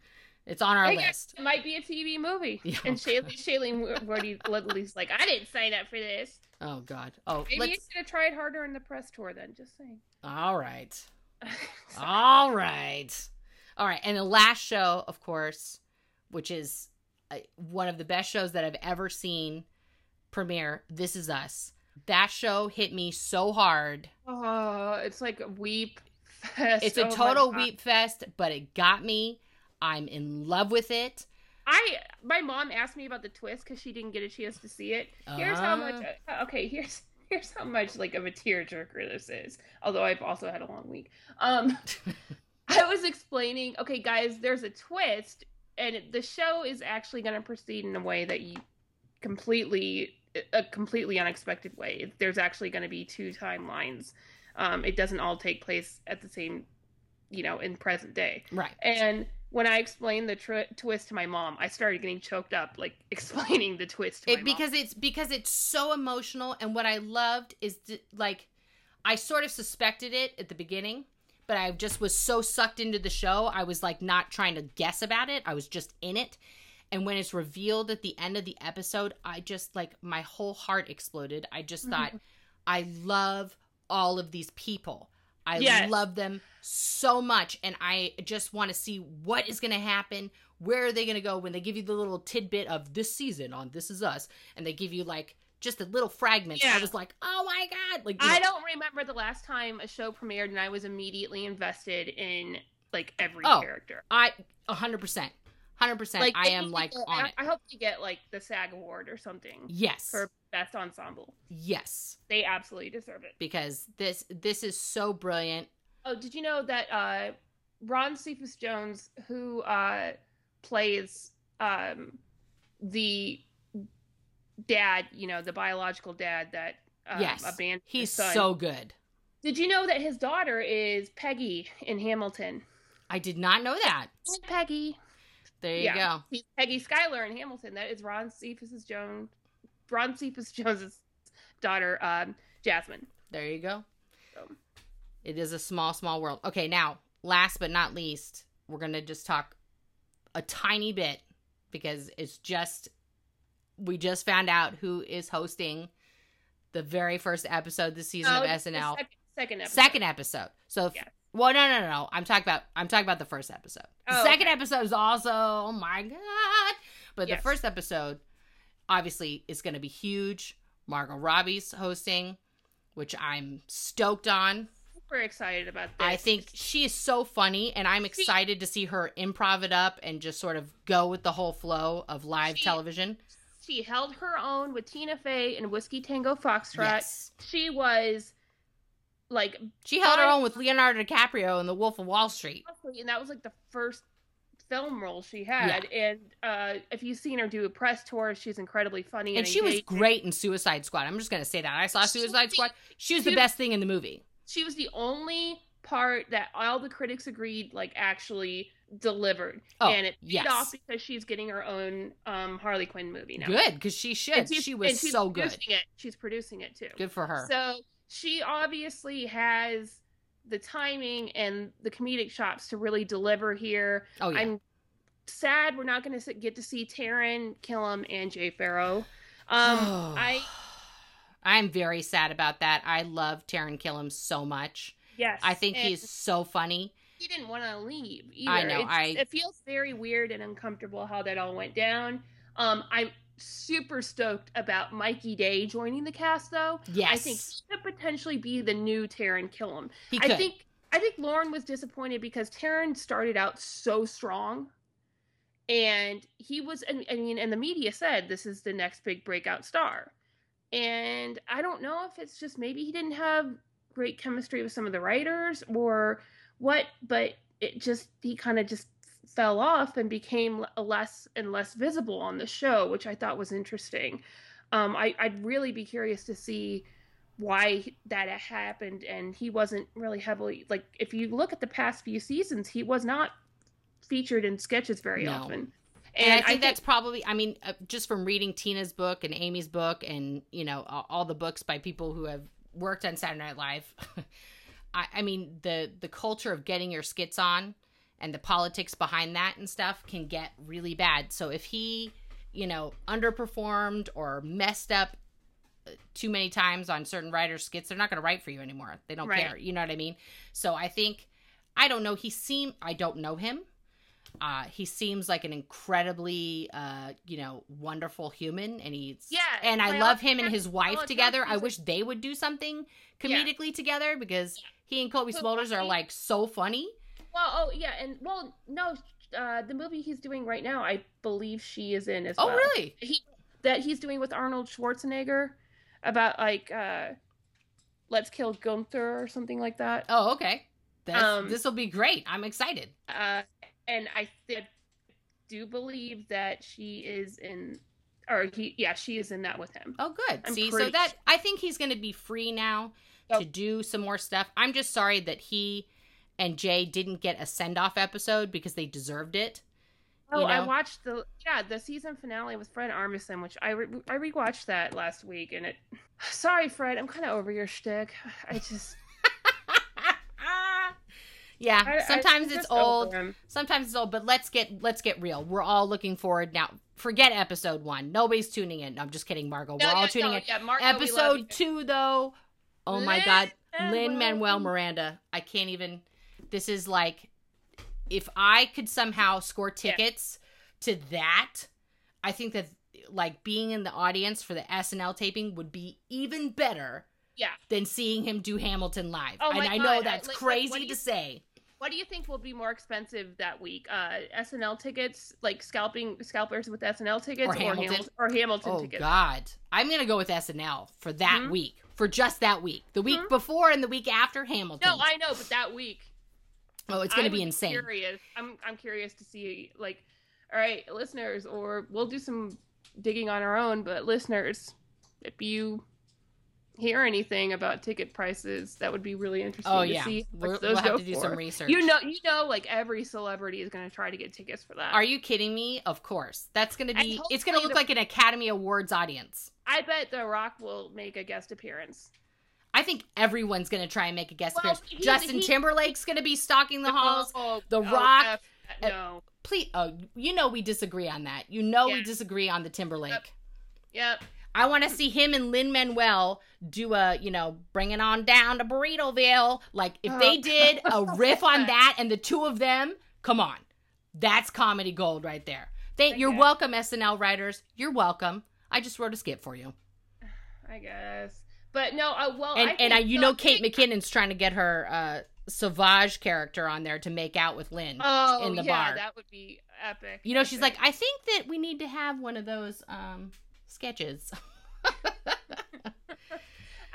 it's on our guys, list. It might be a TV movie. Yeah. And Shailene, Shailene Woodley Woodley's like, I didn't sign up for this. Oh God. Oh, Maybe you let's. should have tried harder in the press tour then. Just saying. All right. All right. All right. And the last show, of course, which is uh, one of the best shows that I've ever seen premiere, This Is Us. That show hit me so hard. Oh, it's like a weep fest. It's a Oh total weep fest, but it got me. I'm in love with it. I my mom asked me about the twist because she didn't get a chance to see it. Here's how much. Ah. uh, Okay, here's here's how much like of a tearjerker this is. Although I've also had a long week. Um, I was explaining. Okay, guys, there's a twist, and the show is actually going to proceed in a way that you completely a completely unexpected way. There's actually going to be two timelines. Um, it doesn't all take place at the same, you know, in present day. Right. And when I explained the tr- twist to my mom, I started getting choked up, like explaining the twist to it my mom. because it's because it's so emotional and what i loved is th- like i sort of suspected it at the beginning but i just was so sucked into the show i was like not trying to guess about it i was just in it and when it's revealed at the end of the episode i just like my whole heart exploded. I just mm-hmm. thought i love all of these people. I Yes. love them so much. And i just want to see what is going to happen. Where are they going to go? When they give you the little tidbit of this season on this is us and they give you like just a little fragment i was like oh my god like I know, don't remember the last time a show premiered and I was immediately invested in like every Oh, character. i 100% 100% Like i am like to- on I, it I hope you get like the SAG award or something yes for best ensemble. yes They absolutely deserve it. because this this is so brilliant Oh, did you know that uh, Ron Cephas Jones, who uh, plays um, the dad, you know, the biological dad that uh, yes, abandoned his he's so good. Did you know that his daughter is Peggy in Hamilton? I did not know that. Peggy. There you Yeah. go. He's Peggy Schuyler in Hamilton. That is Ron Cephas Jones. Ron Cephas Jones's daughter, um, Jasmine. There you go. So, It is a small, small world. Okay, now, last but not least, we're going to just talk a tiny bit because it's just, we just found out who is hosting the very first episode this season Oh, of SNL. Second, second episode. Second episode. So, if. Well, no, no, no, no. I'm talking about, I'm talking about the first episode. The Oh, second okay. episode is also, oh my God. But Yes. the first episode, obviously, is going to be huge. Margot Robbie's hosting, which I'm stoked on. Super excited about this. I think she is so funny, and I'm excited to see her improv it up and just sort of go with the whole flow of live She- television. she held her own with Tina Fey and Whiskey Tango Foxtrot. Yes. She was like, She held her own with Leonardo DiCaprio in The Wolf of Wall Street. and that was like the first film role she had. And uh, if you've seen her do a press tour, she's incredibly funny. And And, she was great in Suicide Squad. I'm just going to say that. I saw Suicide the- Squad. She was the she- best thing in the movie. She was the only part that all the critics agreed like actually delivered. Oh, and it paid yes. off because she's getting her own um, Harley Quinn movie now. Good, because she should. She was so good. producing It. She's producing it too. Good for her. So she obviously has the timing and the comedic chops to really deliver here. oh, yeah. I'm sad we're not going to get to see Taran Killam and Jay Pharoah. Um, I I'm very sad about that. I love Taran Killam so much. yes, I think he's so funny. he didn't want to leave either. I know, It's- I- it feels very weird and uncomfortable how that all went down. Um, I'm super stoked about Mikey Day joining the cast though. Yes. I think he could potentially be the new Taran Killam. he could. I think I think Lauren was disappointed because Taran started out so strong, and he was. I mean, and the media said this is the next big breakout star, and I don't know if it's just maybe he didn't have great chemistry with some of the writers or what, but it just he kind of just fell off and became less and less visible on the show, which I thought was interesting. Um, I, I'd really be curious to see why that happened and he wasn't really heavily like if you look at the past few seasons he was not featured in sketches very No. often and I think that's probably. I mean, uh, just from reading Tina's book and Amy's book, and you know all, all the books by people who have worked on Saturday Night Live. I, I mean, the the culture of getting your skits on and the politics behind that and stuff can get really bad. So if he, you know, underperformed or messed up uh, too many times on certain writers' skits, they're not going to write for you anymore. They don't Right. care. You know what I mean? So I think I don't know. He seemed I don't know him. Uh, he seems like an incredibly, uh, you know, wonderful human, and he's Yeah, and I love him and his wife together. I wish they would do something Yeah. comedically together because he and Cobie So Smulders are like so funny. Well oh yeah and well no uh the movie he's doing right now i believe she is in as Oh, well Oh, really? he that he's doing with arnold schwarzenegger about like uh let's kill gunther or something like that Oh, okay. Um, this will be great. I'm excited. uh, and I th- do believe that she is in, or he, yeah, she is in that with him. Oh, good. I'm See, so that I think he's going to be free now Oh. to do some more stuff. I'm just sorry that he and Jay didn't get a send off episode because they deserved it. Oh, you I watched the yeah the season finale with Fred Armisen, which I re- I rewatched that last week, and it. Sorry, Fred, I'm kind of over your shtick. I just yeah, I- I- sometimes I'm it's old. Sometimes it's old, but let's get let's get real. We're all looking forward now. Forget episode one. Nobody's tuning in. No, I'm just kidding, Margot. No, We're all tuning no, in. Yeah, love episode two, though. Oh my God, Lin Manuel Miranda. I can't even. This is like, if I could somehow score Yeah. tickets to that, I think that like being in the audience for the SNL taping would be even better Yeah. than seeing him do Hamilton live. Oh and my I know that's like- like, crazy you- to say. What do you think will be more expensive that week? Uh, SNL tickets, like scalping scalpers with SNL tickets, Or Hamilton. Hamilton, or Hamilton tickets. Oh tickets? God, I'm gonna go with SNL for that Mhm. week, for just that week. The week Mhm. before and the week after Hamilton. No, I know, but that week. Oh, it's gonna I be insane. Curious. I'm I'm curious to see like, all right, listeners, or we'll do some digging on our own. But listeners, if you hear anything about ticket prices, that would be really interesting Oh to yeah, see. how we'll, much we'll have to do for. some research. You know, you know, like every celebrity is going to try to get tickets for that. Are you kidding me? Of course. That's going to be. It's going to look the- like an Academy Awards audience. I bet The Rock will make a guest appearance. I think everyone's going to try and make a guest Well, appearance. he- Justin he- Timberlake's going to be stalking the halls. Oh, oh The oh, Rock- F that, uh, no. Please, oh, you know we disagree on that. You know we disagree on the Timberlake. Yep. Yep. I want to see him and Lin Manuel do a, you know, bring it on down to Burritoville. Like if Oh, they did a riff on that and the two of them, come on, that's comedy gold right there. Thank, you're Okay. welcome, SNL writers. You're welcome. I just wrote a skit for you. I guess. But no, uh, well, and I and I, you know Kate McKinnon's trying to get her uh Sovage character on there to make out with Lin Oh, in the yeah, bar. that would be epic. you know, I she's like, I think that we need to have one of those um sketches.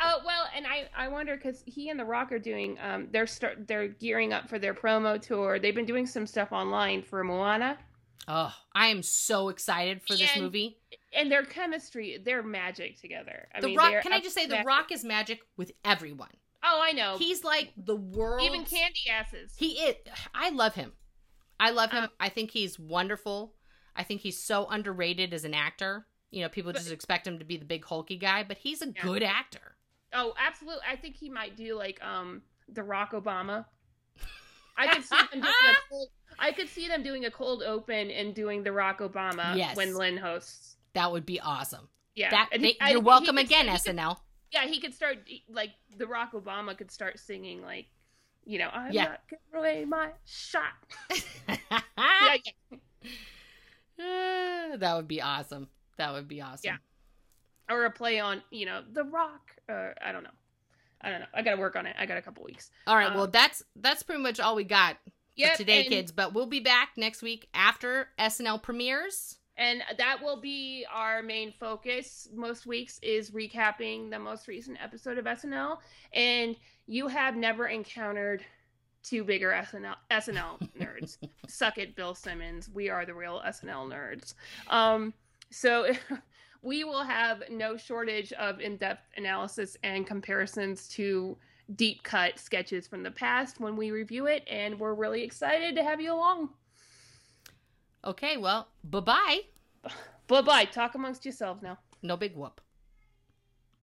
Oh well, and I I wonder because he and The Rock are doing um they're start they're gearing up for their promo tour. They've been doing some stuff online for Moana, oh, I am so excited for this And movie. and their chemistry, they're magic together. I The mean, Rock, can I just say, The Rock is magic with everyone. Oh, I know. He's like the world. Even candy asses. He is. I love him. I love him. Um, I think he's wonderful. I think he's so underrated as an actor. You know, people But- just expect him to be the big hulky guy, but he's a Yeah. good actor. Oh, absolutely. I think he might do like um the Rock Obama. I could see them doing a cold, I could see them doing a cold open and doing the Rock Obama Yes. when Lin hosts. That would be awesome. Yeah, That they, I- you're welcome could- again, could- SNL. yeah, he could start like the Rock Obama could start singing like, you know, I'm Yeah. not giving away my shot. yeah, yeah. Uh, that would be awesome. That would be awesome. Yeah. Or a play on, you know, the Rock. Or I don't know. I don't know. I got to work on it. I got a couple weeks. All right. Um, well, that's that's pretty much all we got Yep, today, and- kids. But we'll be back next week after SNL premieres. And that will be our main focus most weeks is recapping the most recent episode of SNL. And you have never encountered two bigger SNL SNL nerds. Suck it, Bill Simmons. We are the real SNL nerds. Um, so we will have no shortage of in-depth analysis and comparisons to deep cut sketches from the past when we review it, and we're really excited to have you along. Okay. Well, bye bye. Bye bye. Talk amongst yourselves now. No big whoop.